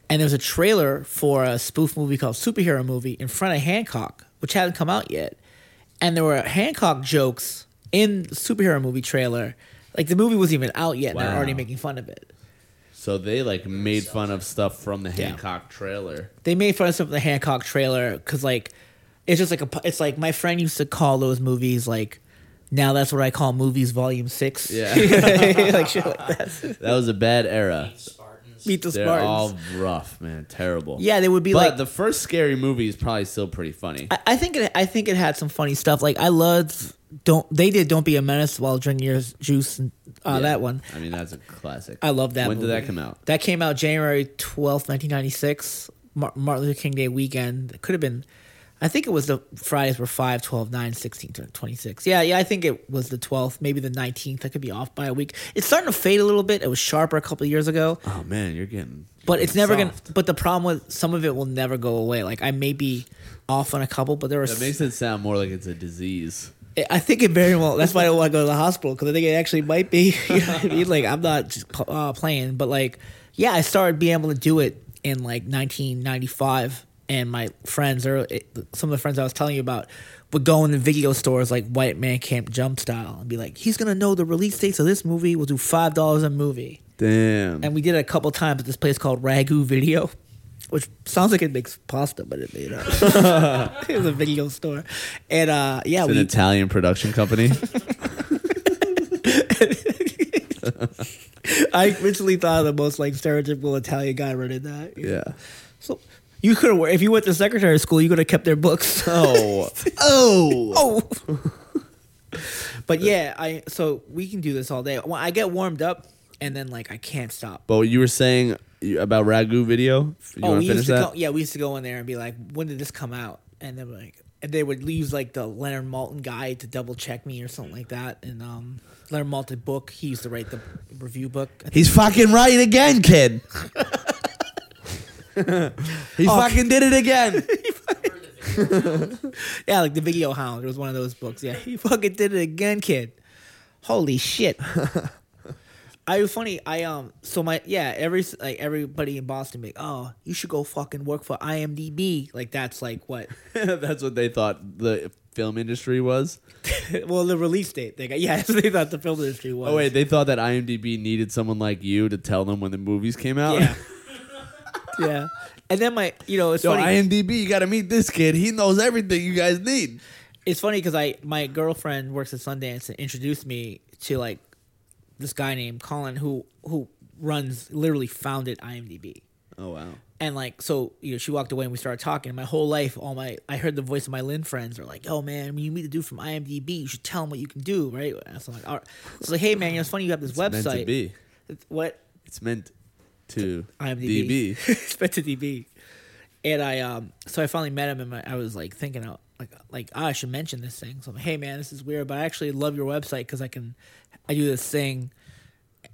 and there was a trailer for a spoof movie called Superhero Movie in front of Hancock, which hadn't come out yet, and there were Hancock jokes in the superhero movie trailer. Like the movie wasn't even out yet, and they're Wow. already making fun of it. So they like made fun of stuff from the Yeah. Hancock trailer. They made fun of some of the Hancock trailer because like it's just like a. pu- It's like my friend used to call those movies like. Now that's what I call movies volume six. Yeah. like shit like that. That was a bad era. Spartans. Meet the They're Spartans. all rough, man. Terrible. yeah, they would be but like the first scary movie is probably still pretty funny. I, I think it. I think it had some funny stuff. Like I loved. Don't they did? Don't be a menace while drinking your juice and uh, Yeah. that one. I mean, that's a classic. I love that. When did that come out? That came out January twelfth, nineteen ninety six. Martin Luther King Day weekend. It could have been. I think it was the Fridays were 5, 12, 9, 16, 26. Yeah, yeah, I think it was the 12th, maybe the 19th. I could be off by a week. It's starting to fade a little bit. It was sharper a couple of years ago. Oh man, you're getting. But it's never gonna But the problem with some of it will never go away. Like I may be off on a couple, but there are That makes it sound more like it's a disease. I think it very well. That's why I don't want to go to the hospital because I think it actually might be. You know I mean? Like I'm not just uh, playing, but like, yeah, I started being able to do it in like 1995, and my friends or some of the friends I was telling you about would go in the video stores like White Men Can't Jump style and be like, he's gonna know the release dates of this movie. We'll do five dollars a movie, Damn. and we did it a couple times at this place called Ragu Video. Which sounds like it makes pasta, but it, you know, it was a video store, and uh, yeah, it's an we Italian production company. I originally thought of the most like stereotypical Italian guy running that. yeah. So you could have, if you went to secretary school, you could have kept their books. Oh. oh. oh. but yeah, I so we can do this all day. When I get warmed up and then like I can't stop. But you were saying about Ragu video. You oh, we used to that? go, yeah, we used to go in there and be like, when did this come out? And then like, and they would use like the Leonard Maltin guy to double check me or something like that. And um, Leonard Maltin book, he used to write the review book. He's fucking right again, kid. he Oh. fucking did it again. Yeah, like the Video Hound. It was one of those books. Yeah, he fucking did it again, kid. Holy shit. I was funny. I um. So my yeah. Every like everybody in Boston, be like, oh, you should go fucking work for IMDb. Like that's like what. That's what they thought the film industry was. well, the release date. They got yeah. They thought the film industry was. Oh wait, they thought that IMDb needed someone like you to tell them when the movies came out. Yeah. yeah. And then my, you know, it's Yo, funny. IMDb, you got to meet this kid. He knows everything you guys need. it's funny because I my girlfriend works at Sundance and introduced me to like this guy named Colin who who runs literally founded IMDb. Oh wow. And like so, you know, she walked away and we started talking. And my whole life, all my I heard the voice of my Lynn friends are like, "Oh man, when you meet the dude from IMDb, you should tell him what you can do, right?" And so I'm like, "All right." So like, "Hey, man, you know, it's funny you have this It's website." meant to be. It's- What It's meant to IMDb. DB. it's meant to DB. And I um so I finally met him and my, I was like thinking out like like oh, I should mention this thing. So I'm hey man, this is weird, but I actually love your website because I can I do this thing.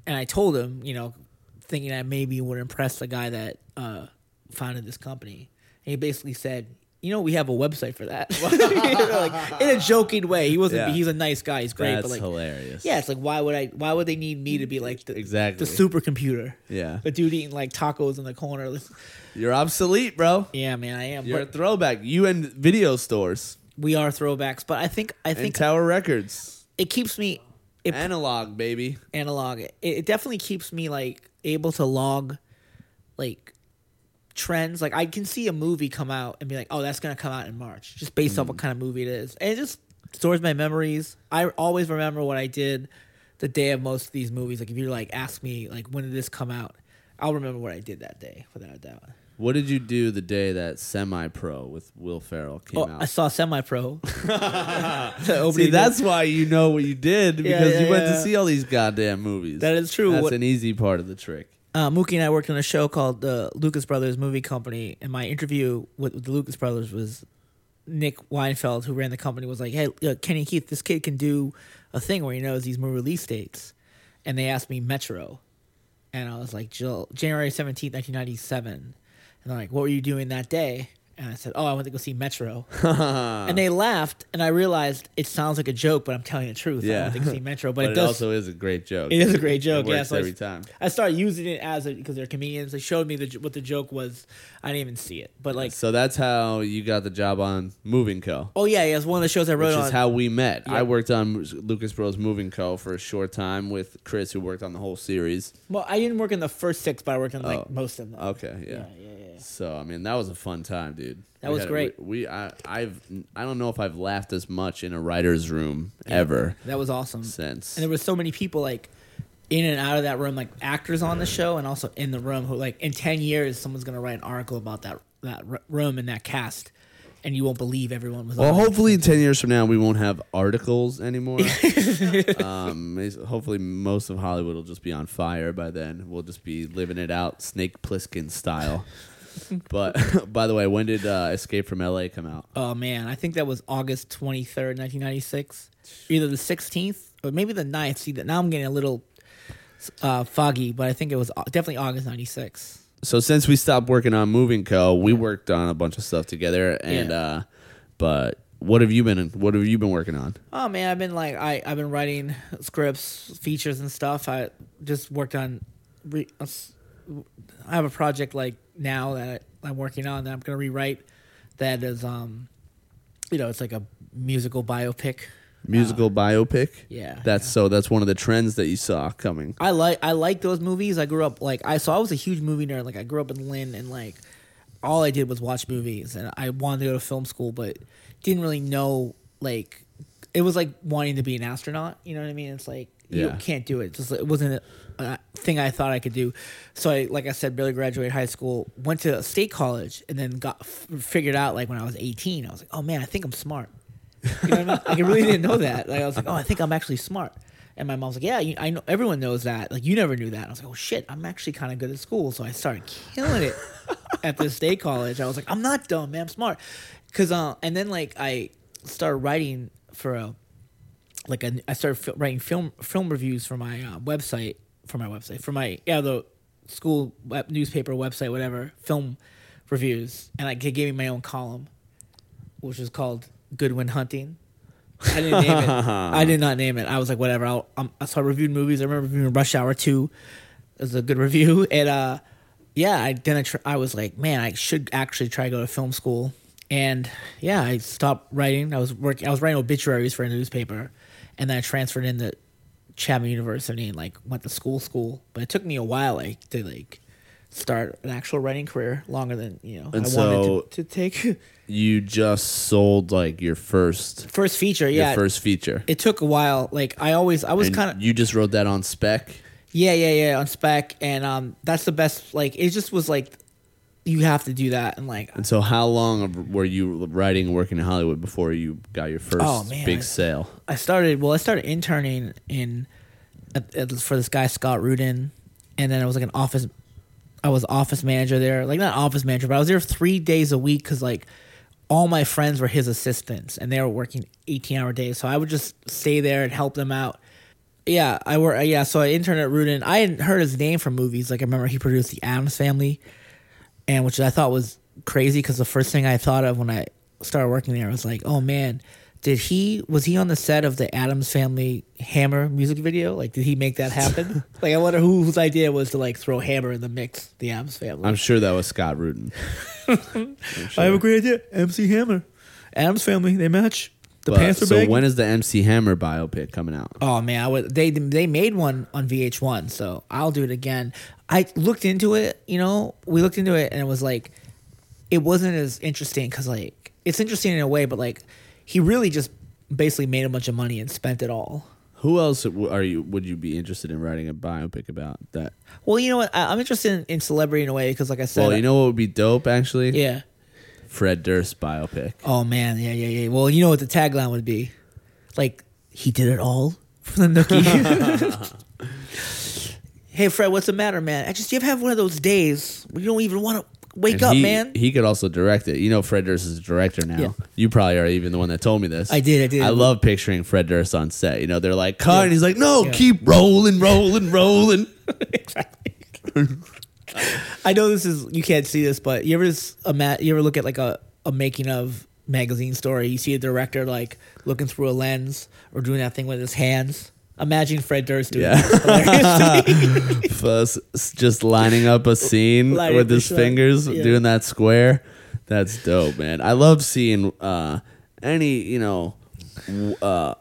And I told him, you know, thinking that maybe would impress the guy that uh, founded this company. And he basically said, you know, we have a website for that. like, in a joking way. He wasn't. Yeah. He's a nice guy. He's great. That's but like, hilarious. yeah, it's like why would I? Why would they need me to be like the Exactly. the supercomputer? Yeah. The dude eating like tacos in the corner. You're obsolete, bro. Yeah, man, I am. You're a throwback. You and video stores we are throwbacks. But I think I and think Tower Records. it keeps me it, Analog, baby. analog. It, it definitely keeps me like able to log like trends. Like I can see a movie come out and be like, oh, that's gonna come out in March, just based off what Mm. kind of movie it is, and it just stores my memories. I always remember what I did the day of most of these movies. Like if you like ask me like when did this come out, I'll remember what I did that day without a doubt. What did you do the day that Semi Pro with Will Ferrell came Oh, out? I saw Semi Pro. See, that's why you know what you did because yeah, you went yeah. to see all these goddamn movies. That is true. That's What- an easy part of the trick. Uh, Mookie and I worked on a show called the Lucas Brothers Movie Company, and my interview with, with the Lucas Brothers was Nick Weidenfeld, who ran the company, was like, "Hey, uh, Kenny Keith, this kid can do a thing where he knows these movie release dates," and they asked me Metro, and I was like, "January seventeenth, nineteen ninety seven," and they're like, "What were you doing that day?" And I said, "Oh, I went to go see Metro," and they laughed, and I realized it sounds like a joke, but I'm telling the truth. I Yeah. went to go see Metro, but, But, it it, does also is a great joke. it is a great joke. It yeah, so I- every time. I started using it as a because they're comedians. They showed me the, what the joke was. I didn't even see it, but like, So that's how you got the job on Moving Co. oh yeah, yeah, it's one of the shows I wrote Which on. is how we met. Yeah. I worked on Lucas Bros Moving Co. for a short time with Chris, who worked on the whole series. well, I didn't work in the first six, but I worked on like Oh. most of them. Okay, yeah. yeah, yeah, yeah. So I mean, that was a fun time, dude. That We was had- great. We, we I, I've I don't know if I've laughed as much in a writer's room ever That was awesome. since. And there was so many people like in and out of that room, like actors on the show, and also in the room who like in ten years someone's gonna write an article about that that r- room and that cast, and you won't believe everyone was. Well, it. hopefully, in ten years from now, we won't have articles anymore. um, hopefully, most of Hollywood will just be on fire by then. We'll just be living it out, Snake Plissken style. But by the way, when did uh, Escape from L.A. come out? Oh man, I think that was August twenty third, nineteen ninety six. Either the sixteenth or maybe the 9th. See that now I'm getting a little uh, foggy, but I think it was definitely August ninety six. So since we stopped working on Moving Co, we worked on a bunch of stuff together. And Yeah. uh, but what have you been? What have you been working on? Oh man, I've been like I I've been writing scripts, features, and stuff. I just worked on. Re, s- I have a project like now that I'm working on that I'm gonna rewrite. That is um, you know, it's like a musical biopic. Musical biopic. Yeah, That's so. That's one of the trends that you saw coming. I like I like those movies. I grew up like I saw I was a huge movie nerd. Like I grew up in Lynn and like all I did was watch movies and I wanted to go to film school but didn't really know like it was like wanting to be an astronaut, you know what I mean? It's like you can't do it. Just it wasn't a, thing I thought I could do. So I like I said barely graduated high school, went to state college and then got f- figured out like when I was 18, I was like, "Oh man, I think I'm smart." You know what I mean? Like I really didn't know that. Like I was like, "Oh, I think I'm actually smart." And my mom's like, "Yeah, you, I know. Everyone knows that. Like, you never knew that." And I was like, "Oh shit, I'm actually kind of good at school." So I started killing it at this state college. I was like, "I'm not dumb, man. I'm smart." Cause uh, and then like I started writing for a like I started fi- writing film film reviews for my uh, website for my website for my yeah the school web, newspaper website whatever film reviews and I gave me my own column, which was called Goodwin Hunting. I didn't name it. I did not name it. I was like, whatever. I'll, um, so I reviewed movies. I remember reviewing Rush Hour Two. It was a good review, and uh, yeah, I then I, tr- I was like, man, I should actually try to go to film school. And yeah, I stopped writing. I was working. I was writing obituaries for a newspaper, and then I transferred into Chapman University and like went to school school. But it took me a while like to like start an actual writing career, longer than you know And I so- wanted to, to take. You just sold like your first First feature, your yeah. first feature. it took a while. Like I always, I was And kind of you just wrote that on spec. yeah, yeah, yeah on spec, and um, that's the best. Like it just was like you have to do that, and like And so, how long of- were you writing and working in Hollywood before you got your first Oh, man, big sale? I started. Well, I started interning in at, at, for this guy Scott Rudin, and then I was like an office. I was office manager there, like not office manager, but I was there three days a week because like all my friends were his assistants, and they were working eighteen hour days. So I would just stay there and help them out. Yeah, I work. Yeah, so I interned at Rudin. I hadn't heard his name from movies. Like I remember he produced The Addams Family, and which I thought was crazy because the first thing I thought of when I started working there was like, oh man, did he was he on the set of the Addams Family Hammer music video? Like, did he make that happen? like, I wonder who, whose idea was to like throw Hammer in the mix. The Addams Family. I'm sure that was Scott Rudin. I have a great idea. MC Hammer, Addams Family, they match. The But- pants are so when is the MC Hammer biopic coming out? Oh man, I would, they they made one on VH1, so I'll do it again. I looked into it, you know, we looked into it, and it was like, it wasn't as interesting because like it's interesting in a way, but like he really just basically made a bunch of money and spent it all. Who else are you? Would you be interested in writing a biopic about that? Well, you know what? I, I'm interested in, in celebrity in a way because, like I said, Well, you know what would be dope actually? yeah. Fred Durst biopic. Oh man, yeah, yeah, yeah. Well, you know what the tagline would be? Like he did it all for the nookie. hey, Fred, what's the matter, man? I just you ever have one of those days where you don't even want to wake And up, he, man. He could also direct it. You know, Fred Durst is a director now. Yeah. You probably are even the one that told me this. I did, I did. I love picturing Fred Durst on set. You know, they're like, cut. Yeah. And he's like, no, Yeah. keep rolling, rolling, rolling. exactly. I know this is you can't see this, but you ever s- ima- you ever look at like a, a making of magazine story? You see a director like looking through a lens or doing that thing with his hands. Imagine Fred Durst doing Yeah. First, just lining up a scene Lining with his fingers, Yeah. doing that square. That's dope, man. I love seeing uh, any, you know, uh,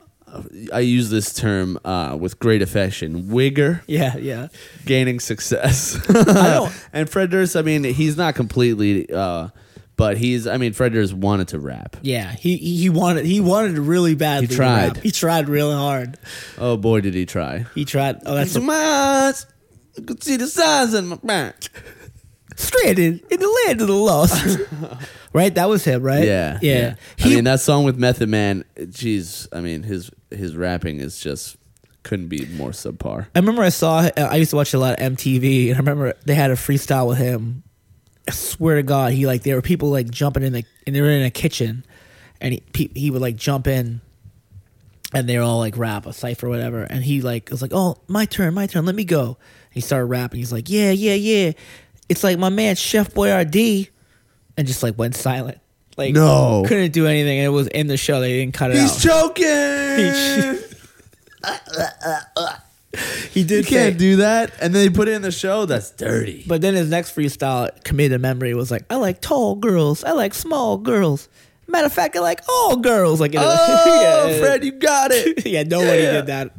I use this term uh, with great affection, wigger. yeah, yeah. gaining success. and Fred Durst, I mean, he's not completely, uh, but he's, I mean, Fred Durst wanted to rap. Yeah, he he wanted he wanted really badly. He to tried. rap. He tried really hard. Oh boy, did he try! He tried. Oh, that's That's my eyes. You could see the size of my back. stranded in the land of the lost. right, that was him, right? Yeah, yeah. I He, mean, that song with Method Man. Jeez, I mean, his his rapping is just couldn't be more subpar. I remember I saw. I used to watch a lot of MTV, and I remember they had a freestyle with him. I swear to God, he like there were people like jumping in the and they were in a kitchen, and he pe- he would like jump in, and they were all like rap a cipher or whatever, and he like was like, "Oh, my turn, my turn, let me go." he started rapping. He's like, "Yeah, yeah, yeah." It's like my man Chef Boyardee, and just like went silent. Like No. couldn't do anything. And it was in the show. They didn't cut it He's out. choking. he did you can't say- do that, and then they put it in the show. That's dirty. But then his next freestyle, committed memory, was like, "I like tall girls. I like small girls. Matter of fact, I like all girls." Like, oh, yeah, Fred, you got it. yeah, nobody Yeah. did that.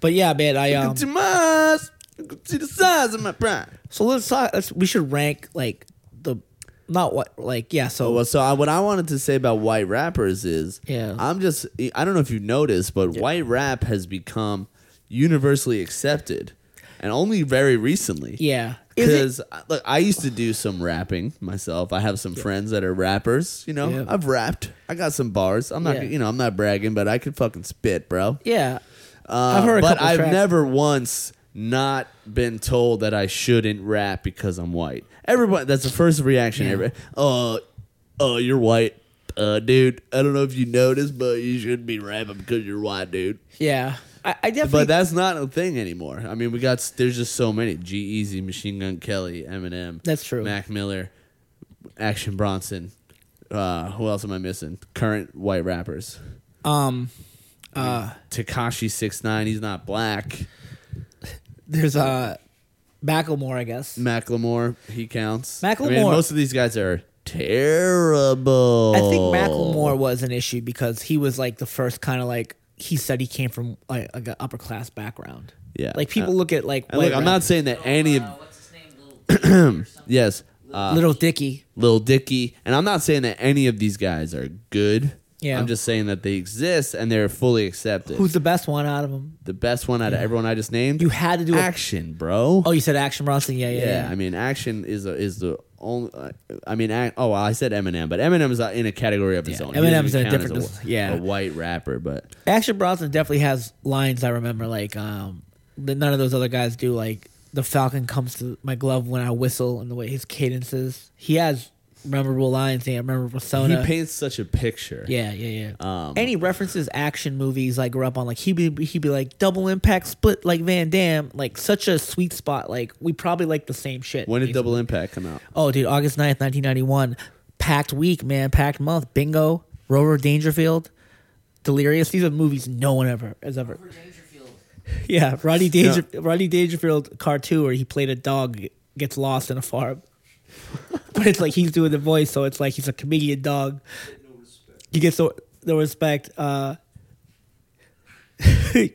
But yeah, man, I um. At my eyes. See the size of my prime. So let's talk. Let's, we should rank like the, not what like yeah. So Well, so I, what I wanted to say about white rappers is, Yeah. I'm just, I don't know if you noticed, but white rap has become universally accepted, and only very recently. yeah, is it? Because look, I used to do some rapping myself. I have some friends that are rappers. You know, Yeah. I've rapped. I got some bars. I'm not, Yeah. you know, I'm not bragging, but I could fucking spit, bro. Yeah, Uh, I've heard but couple I've tracks. never once not been told that I shouldn't rap because I'm white. Everybody, that's the first reaction. Yeah. Everybody, oh, oh, you're white, uh, dude. I don't know if you noticed, but you shouldn't be rapping because you're white, dude. Yeah, I, I definitely. But that's not a thing anymore. I mean, we got there's just so many: G-Eazy, Machine Gun Kelly, Eminem. That's true. Mac Miller, Action Bronson. Uh, who else am I missing? Current white rappers. um, uh, Tekashi six nine. He's not black. there's uh, Macklemore, I guess. Macklemore, he counts. I mean, Macklemore- most of these guys are terrible. I think Macklemore was an issue because he was like the first kind of like he said he came from like, like an upper class background. Yeah. like people Uh, look at like look, I'm not saying that any of Uh, what's his name? Little Dicky yes, uh, Little Dicky. Lil Dicky, and I'm not saying that any of these guys are good. Yeah. I'm just saying that they exist and they're fully accepted. Who's the best one out of them? the best one out of everyone I just named? You had to do a Action, bro. Oh, you said Action Bronson. Yeah, yeah, yeah, yeah. I mean, Action is a, is the only. Uh, I mean, ac- oh, well, I said Eminem, but Eminem is uh, in a category of his Yeah, own. Eminem's in a different- a, yeah. a white rapper, but Action Bronson definitely has lines I remember like um that none of those other guys do. Like the Falcon comes to my glove when I whistle, and the way his cadence is. He has memorable lines. Yeah, memorable persona. he paints such a picture. yeah, yeah, yeah. Um, and he references action movies I grew up on. Like he'd be he'd be like double impact split like Van Damme. Like such a sweet spot. Like we probably like the same shit. When did basically. Double Impact come out? Oh, dude, August 9th, 1991. Packed week, man. Packed month. Bingo. Rover Dangerfield. Delirious. These are movies no one ever has ever. Robert Dangerfield. Yeah, Roddy Danger, Rodney Dangerfield cartoon where he played a dog gets lost in a farm. But it's like he's doing the voice, so it's like he's a comedian dog. He gets the, the respect. Uh,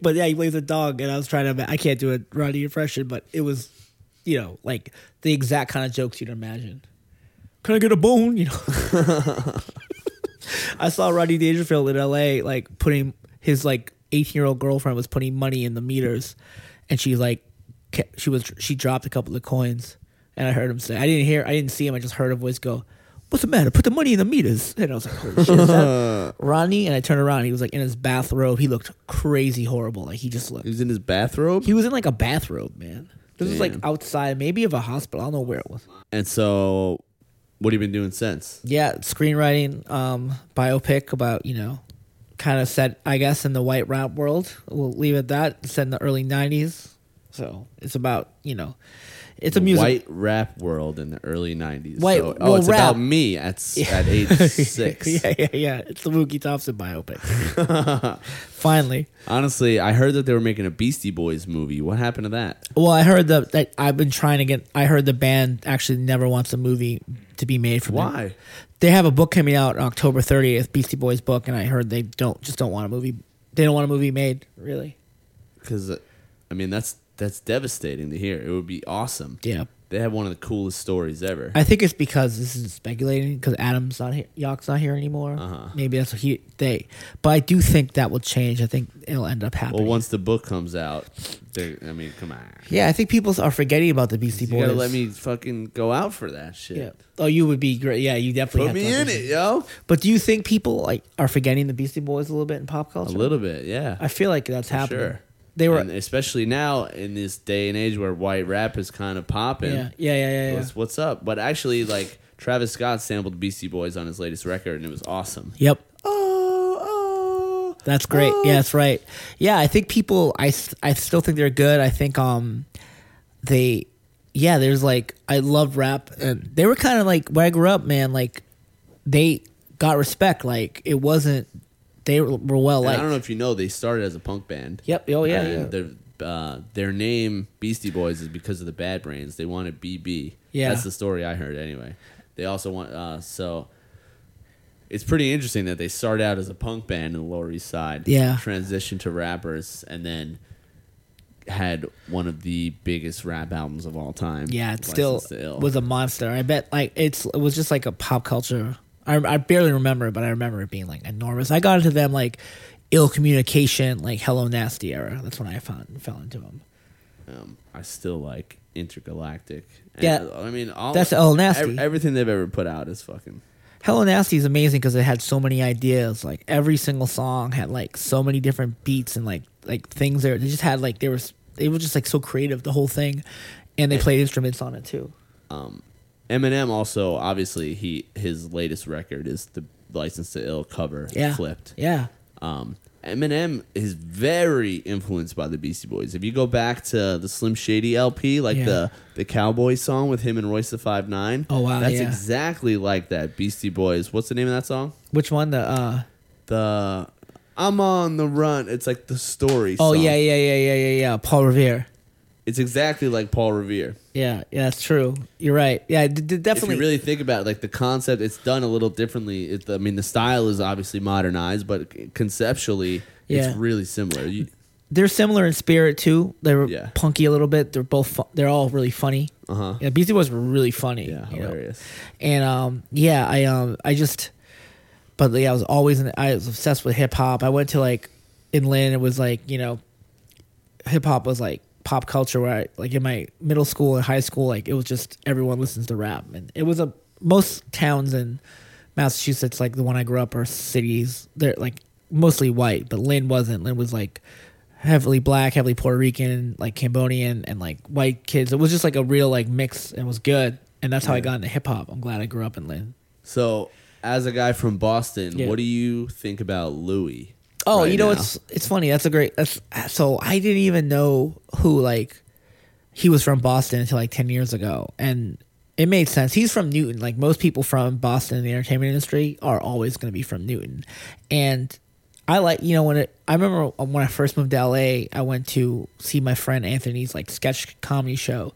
but yeah, he plays a dog, and I was trying to. I can't do a Rodney impression, but it was, you know, like the exact kind of jokes you'd imagine. Can I get a bone? You know. I saw Rodney Dangerfield in L.A. like putting his like 18 year old girlfriend was putting money in the meters, and she like ke- she was she dropped a couple of coins, and I heard him say I didn't hear I didn't see him I just heard a voice go. What's the matter? Put the money in the meters. And I was like, Holy shit, is that Rodney? And I turned around. He was like in his bathrobe. He looked crazy horrible. Like he just looked. He was in his bathrobe, He was in like a bathrobe, man. This was like Damn. outside, maybe of a hospital. I don't know where it was. and so what have you been doing since? Yeah, screenwriting, um, biopic about you know, kind of set I guess in the white rap world. We'll leave it at that. Set in the early '90s, so it's about you know, it's a music. White rap world in the early '90s. White- So- oh, well, it's rap. about me at s- at age six. yeah, yeah, yeah. It's the Mookie Thompson biopic. Finally, Honestly, I heard that they were making a Beastie Boys movie. What happened to that? well, I heard the, that I've been trying to get. I heard the band actually never wants a movie to be made from them. Why? They have a book coming out October 30th, Beastie Boys book, and I heard they don't just don't want a movie. They don't want a movie made, really. Because I mean, that's that's devastating to hear. It would be awesome. Yeah. They have one of the coolest stories ever. I think it's because this is speculating because Adam's not here, Yauch's not here anymore. Uh-huh. Maybe that's what he they. But I do think that will change. I think it'll end up happening. well, once the book comes out, I mean, come on. yeah, I think people are forgetting about the Beastie You Boys. gotta let me fucking go out for that shit. Yeah. Oh, you would be great. Yeah, you definitely Put me in it, yo. But do you think people like are forgetting the Beastie Boys a little bit in pop culture? A little bit, yeah. I feel like that's happening. Sure. They were. And especially now in this day and age where white rap is kind of popping. yeah, yeah, yeah, yeah. yeah. What's, what's up? But actually, like Travis Scott sampled Beastie Boys on his latest record, and it was awesome. Yep. Oh, oh. That's great. Oh. Yeah, that's right. Yeah, I think people. I I still think they're good. I think um, they. Yeah, there's like I love rap, and they were kind of like where I grew up, man. Like they got respect. Like it wasn't. They were well liked. I don't know if you know, they started as a punk band. Yep. Oh yeah. yeah. Their, uh, their name Beastie Boys is because of the Bad Brains. They wanted BB. Yeah. that's the story I heard anyway. They also want uh, so. It's pretty interesting that they started out as a punk band in the Lower East Side. Yeah. Transitioned to rappers and then had one of the biggest rap albums of all time. Yeah, it still License to Ill. was a monster. I bet like it's it was just like a pop culture. I I barely remember it, but I remember it being like enormous. I got into them like ill communication, like Hello Nasty era. That's when I found fell into them. Um, I still like Intergalactic. And, Yeah. I mean, all That's El Nasty. ev- everything they've ever put out is fucking. Hello Nasty is amazing because it had so many ideas. Like every single song had like so many different beats and like like things there. They just had like there was it was just like so creative the whole thing, and they played instruments on it too. Um, Eminem also obviously he his latest record is the License to Ill cover Yeah, flipped. Yeah, Um, Eminem is very influenced by the Beastie Boys. If you go back to the Slim Shady LP, like Yeah. the the Cowboy song with him and Royce the Five Nine. Oh, wow, that's yeah. exactly like that. Beastie Boys. What's the name of that song? which one? The uh The I'm on the run. It's like the story. oh song. yeah yeah yeah yeah yeah yeah Paul Revere. It's exactly like Paul Revere. Yeah, yeah, that's true. You're right. Yeah, d- d- If definitely. you really think about it, like the concept, it's done a little differently. It, I mean, the style is obviously modernized, but conceptually, Yeah. it's really similar. You, they're similar in spirit too. They're Yeah. punky a little bit. They're both. Fu- they're all really funny. uh huh. Yeah, Beastie Boys were really funny. Yeah, you know? hilarious. And um, yeah, I um, I just, but yeah, I was always in, I was obsessed with hip hop. I went to like in Lynn. It was like you know, hip hop was like pop culture. Where I, like in my middle school and high school, like it was just everyone listens to rap, and it was a most towns in Massachusetts, like the one I grew up, are cities. They're like mostly white, but Lynn wasn't. Lynn was like heavily black, heavily Puerto Rican, like Cambodian, and like white kids. It was just like a real like mix, and was good. And that's how I got into hip hop. I'm glad I grew up in Lynn. So, as a guy from Boston, Yeah. what do you think about Louis? Oh, right you know now? it's it's funny. That's a great. That's so I didn't even know who like he was from Boston until like ten years ago, and it made sense. He's from Newton. Like most people from Boston in the entertainment industry are always going to be from Newton, and I like you know when it. I remember when I first moved to LA, I went to see my friend Anthony's like sketch comedy show.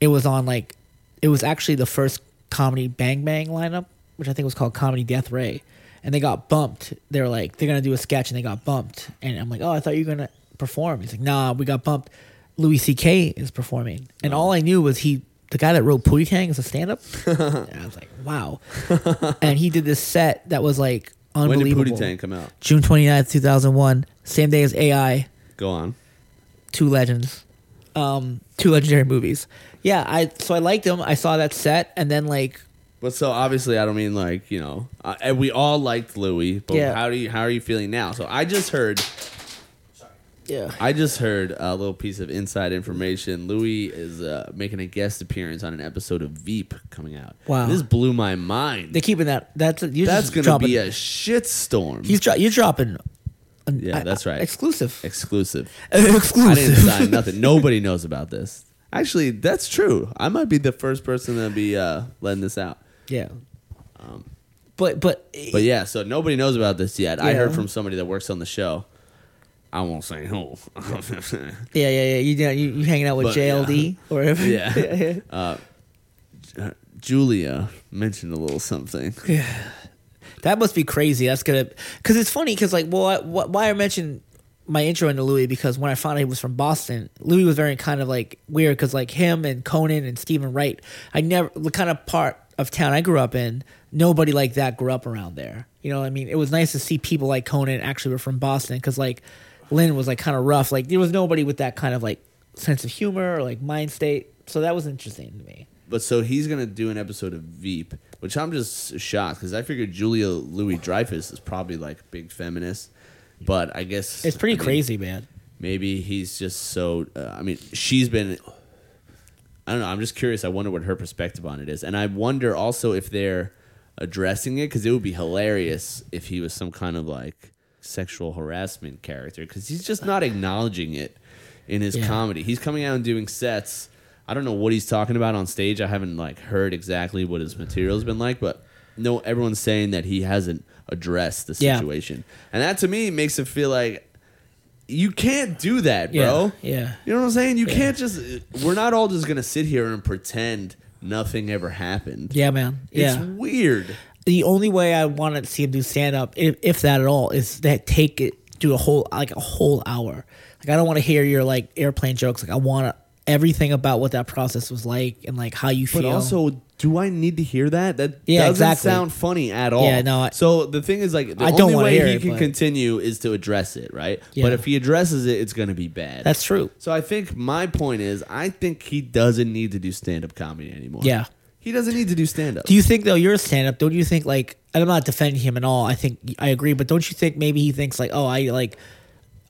It was on like it was actually the first comedy Bang Bang lineup, which I think was called Comedy Death Ray. And they got bumped. They were like, they're gonna do a sketch, and they got bumped. And I'm like, oh, I thought you were gonna perform. He's like, nah, we got bumped. Louis C.K. is performing, and all I knew was he, the guy that wrote Pootie Tang, is a stand-up. and I was like, wow. and he did this set that was like unbelievable. When did. Pootie Tang come out? June 29th, 2001, same day as AI Go on. two legends, um, two legendary movies. Yeah, I so I liked him. I saw that set, and then like But so obviously, I don't mean like you know, uh, and we all liked Louis. But Yeah. how do you how are you feeling now? So I just heard yeah, I just heard a little piece of inside information. Louis is uh, making a guest appearance on an episode of Veep coming out. Wow. this blew my mind. they're keeping that. That's you That's just gonna dropping, be a shitstorm. He's dro- you're dropping. an- Yeah, that's right. Exclusive. exclusive. I didn't exclusive. sign nothing. Nobody knows about this. Actually, that's true. I might be the first person to be uh, letting this out. Yeah. Um, But but But yeah, so nobody knows about this yet. I heard from somebody that works on the show. I won't say who. yeah yeah yeah you you you, hanging out with But, JLD or whatever. yeah. Uh, Julia mentioned a little something. Yeah. That must be crazy. That's gonna because it's funny because like well I, wh- why I mentioned my intro into Louis because when I found out he was from Boston, Louis was very kind of like weird because like him and Conan and Steven Wright, I never the kind of part of town I grew up in, nobody like that grew up around there. You know I mean? It was nice to see people like Conan actually were from Boston because like Lynn was like kind of rough. Like there was nobody with that kind of like sense of humor or like mind state. So that was interesting to me. But so he's gonna do an episode of Veep, which I'm just shocked because I figured Julia Louis Dreyfus is probably like big feminist, but I guess It's pretty I mean, crazy, man. Maybe he's just so. Uh, I mean, she's been. I don't know. I'm just curious. I wonder what her perspective on it is, and I wonder also if they're addressing it because it would be hilarious if he was some kind of like sexual harassment character because he's just not acknowledging it in his Yeah. comedy. He's coming out and doing sets. I don't know what he's talking about on stage. I haven't like heard exactly what his material's been like, but no, everyone's saying that he hasn't addressed the Yeah. situation, and that to me makes it feel like you can't do that, bro. Yeah, yeah. You know what I'm saying? You Yeah. can't just. We're not all just gonna sit here and pretend nothing ever happened. Yeah, man. It's Yeah. weird. the only way I want to see him do stand up, if, if that at all, is that take it do a whole like a whole hour. Like I don't want to hear your like airplane jokes. Like I want everything about what that process was like and like how you feel. But also, do I need to hear that? That Yeah, doesn't exactly. sound funny at all. Yeah, no, I- so the thing is, like, the I only way he it, can but- continue is to address it, right? Yeah. But if he addresses it, it's gonna be bad. that's true. so I think my point is, I think he doesn't need to do stand up comedy anymore. Yeah. he doesn't need to do stand up. Do you think though you're a stand up? Don't you think like and I'm not defending him at all. I think I agree, but don't you think maybe he thinks like, oh, I like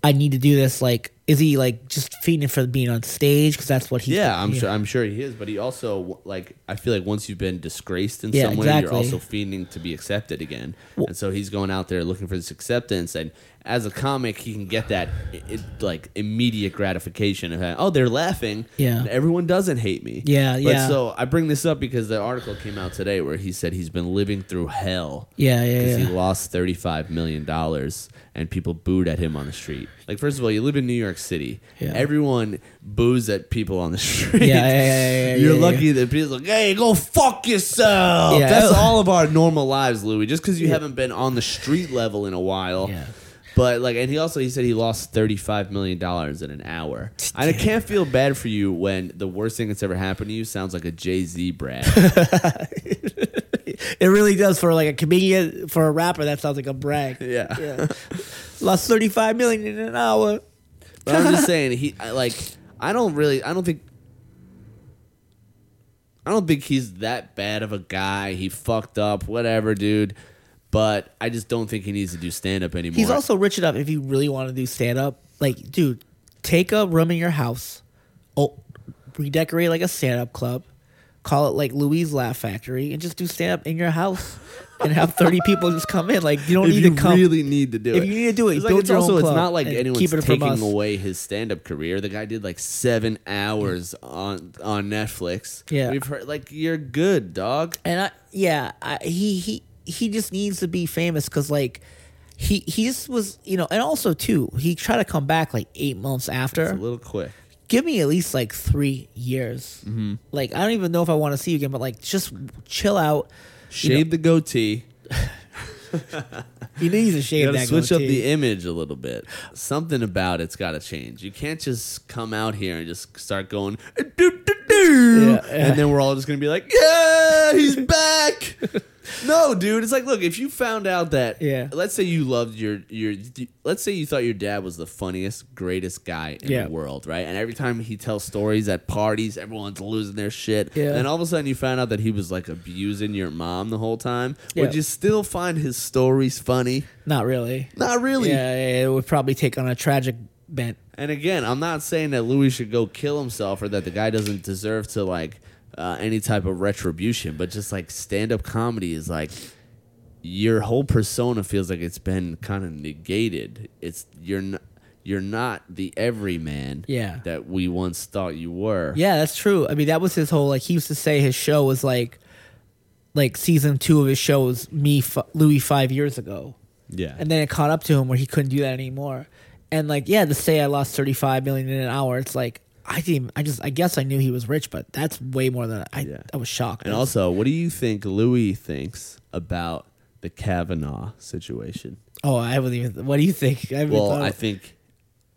I need to do this? Like, is he like just feeding for being on stage because that's what he? Yeah, I'm sure. I'm sure he is, but he also like. I feel like once you've been disgraced in Yeah, some way, you're also fiending to be accepted again. and so he's going out there looking for this acceptance. And as a comic, he can get that i i- like immediate gratification of that. oh, they're laughing. Yeah. everyone doesn't hate me. Yeah, But yeah. So I bring this up because the article came out today where he said he's been living through hell. Yeah, yeah, Because yeah. he lost thirty-five million dollars, and people booed at him on the street. Like, first of all, you live in New York City. Yeah. Everyone boos at people on the street. Yeah, yeah, yeah, You're lucky that people like, hey, go fuck yourself. That's all of our normal lives, Louis. Just because you haven't been on the street level in a while. Yeah. But like, and he also he said he lost thirty-five million dollars in an hour. And I can't feel bad for you when the worst thing that's ever happened to you sounds like a Jay Z brag. It really does for like a comedian, for a rapper. That sounds like a brag. yeah. Yeah. Lost thirty five million in an hour. But I'm just saying, he I, like I don't really I don't think I don't think he's that bad of a guy. He fucked up, whatever, dude. But I just don't think he needs to do stand up anymore. He's also rich enough if you really want to do stand up. Like, dude, take a room in your house, oh, redecorate like a stand up club, call it like Louis Laugh Factory, and just do stand up in your house and have 30 people just come in. Like, you don't if need you to come. really need to do it, If it. you need to do it, it's build it's your also own it's not like anyone's keep it taking away his stand up career. The guy did like seven hours on on Netflix. Yeah. we've heard like you're good, dog. and I, yeah, I, he he he just needs to be famous because like he he just was you know, and also too he tried to come back like eight months after. It's a little quick. Give me at least like three years. Mm-hmm. Like I don't even know if I want to see you again, but like just chill out. Shave the goatee. He needs to shave gotta that switch up the image a little bit. Something about it's got to change. You can't just come out here and just start going, Yeah, yeah. and then we're all just gonna be like, "Yeah, he's back." No, dude. It's like, look, if you found out that, Yeah. let's say you loved your your, let's say you thought your dad was the funniest, greatest guy in Yeah. the world, right? And every time he tells stories at parties, everyone's losing their shit. Yeah. And all of a sudden, you found out that he was like abusing your mom the whole time. Yeah. Would you still find his stories funny? Not really. Not really. Yeah, yeah, it would probably take on a tragic bent. And again, I'm not saying that Louis should go kill himself or that the guy doesn't deserve to like uh, any type of retribution, but just like stand up comedy is like your whole persona feels like it's been kind of negated. It's you're not you're not the everyman Yeah. that we once thought you were. Yeah, that's true. I mean, that was his whole like. He used to say his show was like, like season two of his show was me, f- Louis, five years ago, Yeah. and then it caught up to him where he couldn't do that anymore. And like, yeah, to say I lost thirty five million in an hour, it's like I didn't. I just, I guess I knew he was rich, but that's way more than I. Yeah. I was shocked. and also, what do you think Louis thinks about the Kavanaugh situation? oh, I haven't even. What do you think? I Well, thought- I think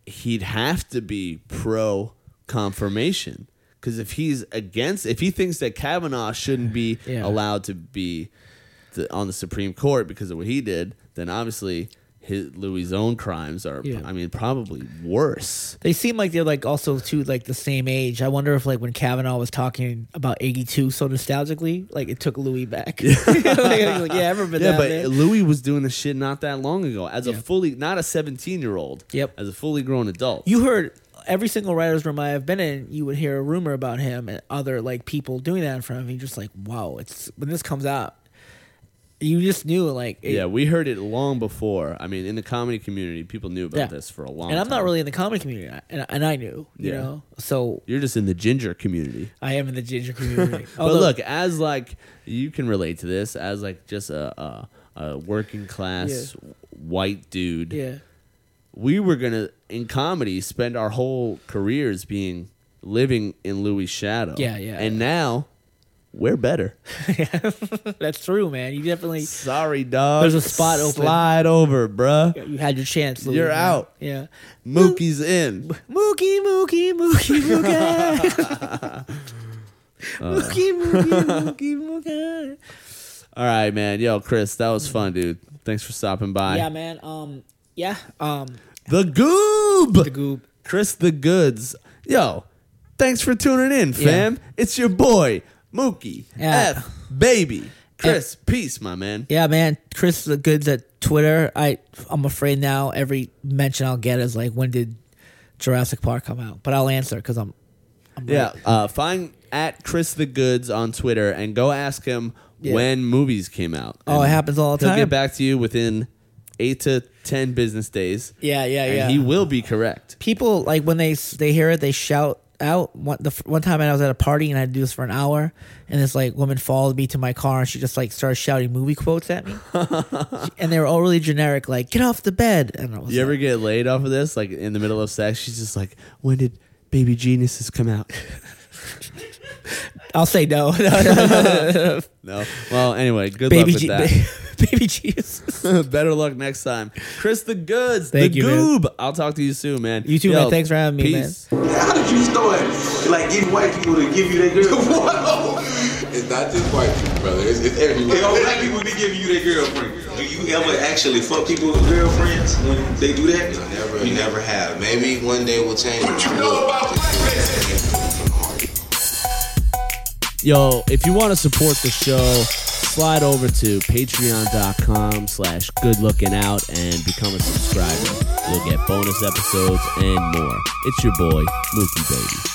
he'd have to be pro confirmation because if he's against, if he thinks that Kavanaugh shouldn't be Yeah. allowed to be the, on the Supreme Court because of what he did, then obviously his Louis' own crimes are, Yeah. I mean, probably worse. They seem like they're like also too like the same age. I wonder if like when Kavanaugh was talking about eighty two so nostalgically, like it took Louis back. like, like, yeah, I remember Yeah, that. but man. Louis was doing this shit not that long ago as a fully, not a 17 year old, Yep. as a fully grown adult. you heard every single writer's room I have been in, you would hear a rumor about him and other like people doing that in front of him. You're just like, wow, it's when this comes out, you just knew like, it- yeah, we heard it long before. I mean, in the comedy community, people knew about Yeah. this for a long And I'm not really in the comedy community, and, and I knew, you Yeah. know, so You're just in the ginger community. I am in the ginger community. But Although- look, as like you can relate to this, as like just a a, a working class white dude, yeah, we were gonna in comedy spend our whole careers being living in Louis' shadow. Yeah, yeah. And now we're better. that's true, man. You definitely Sorry, dog. There's a spot open. Slide over, bruh. you had your chance. Louis, You're man. out. Yeah. Mookie's in. Mookie, Mookie, Mookie, Mookie. Mookie, Mookie, Mookie, Mookie. All right, man. Yo, Chris, that was fun, dude. Thanks for stopping by. Yeah, man. Um, yeah. Um, The Goob. the goob. Chris the Goods. Yo, thanks for tuning in, fam. It's your boy, Mookie. Yeah. F, baby. Chris, peace, my man. Yeah, man. Chris the goods at Twitter, I I'm afraid now every mention I'll get is like, when did Jurassic Park come out? But I'll answer because I'm. I'm Yeah, right. uh, find at Chris the Goods on Twitter and go ask him Yeah. when movies came out. Oh, And it happens all the time. He'll time. get back to you within eight to ten business days. Yeah, yeah, and yeah. he will be correct. people like when they they hear it, they shout out. One the one time I was at a party and I had to do this for an hour, and this like woman followed me to my car and she just like started shouting movie quotes at me, and they were all really generic, like "get off the bed." And I was You ever get laid off of this? Like in the middle of sex, she's just like, "When did Baby Geniuses come out?" I'll say no, no, no, no, no. no. Well, anyway, good baby luck G- with that. baby Jesus. Better luck next time. Chris the Goods, Thank the you, man. Goob. I'll talk to you soon, man. You too, Yo, man. Thanks for having me, man. How did you start like getting white people to give you their girl? Whoa. It's not just white people, brother. It's, it's everywhere. Hey, all black people be giving you their girlfriend. Do you ever actually fuck people with girlfriends when they do that? Never, You never have. Maybe one day we'll change. What you know about Yo, if you want to support the show, slide over to patreon.com slash goodlookingout and become a subscriber. You'll get bonus episodes and more. It's your boy, Mookie Baby.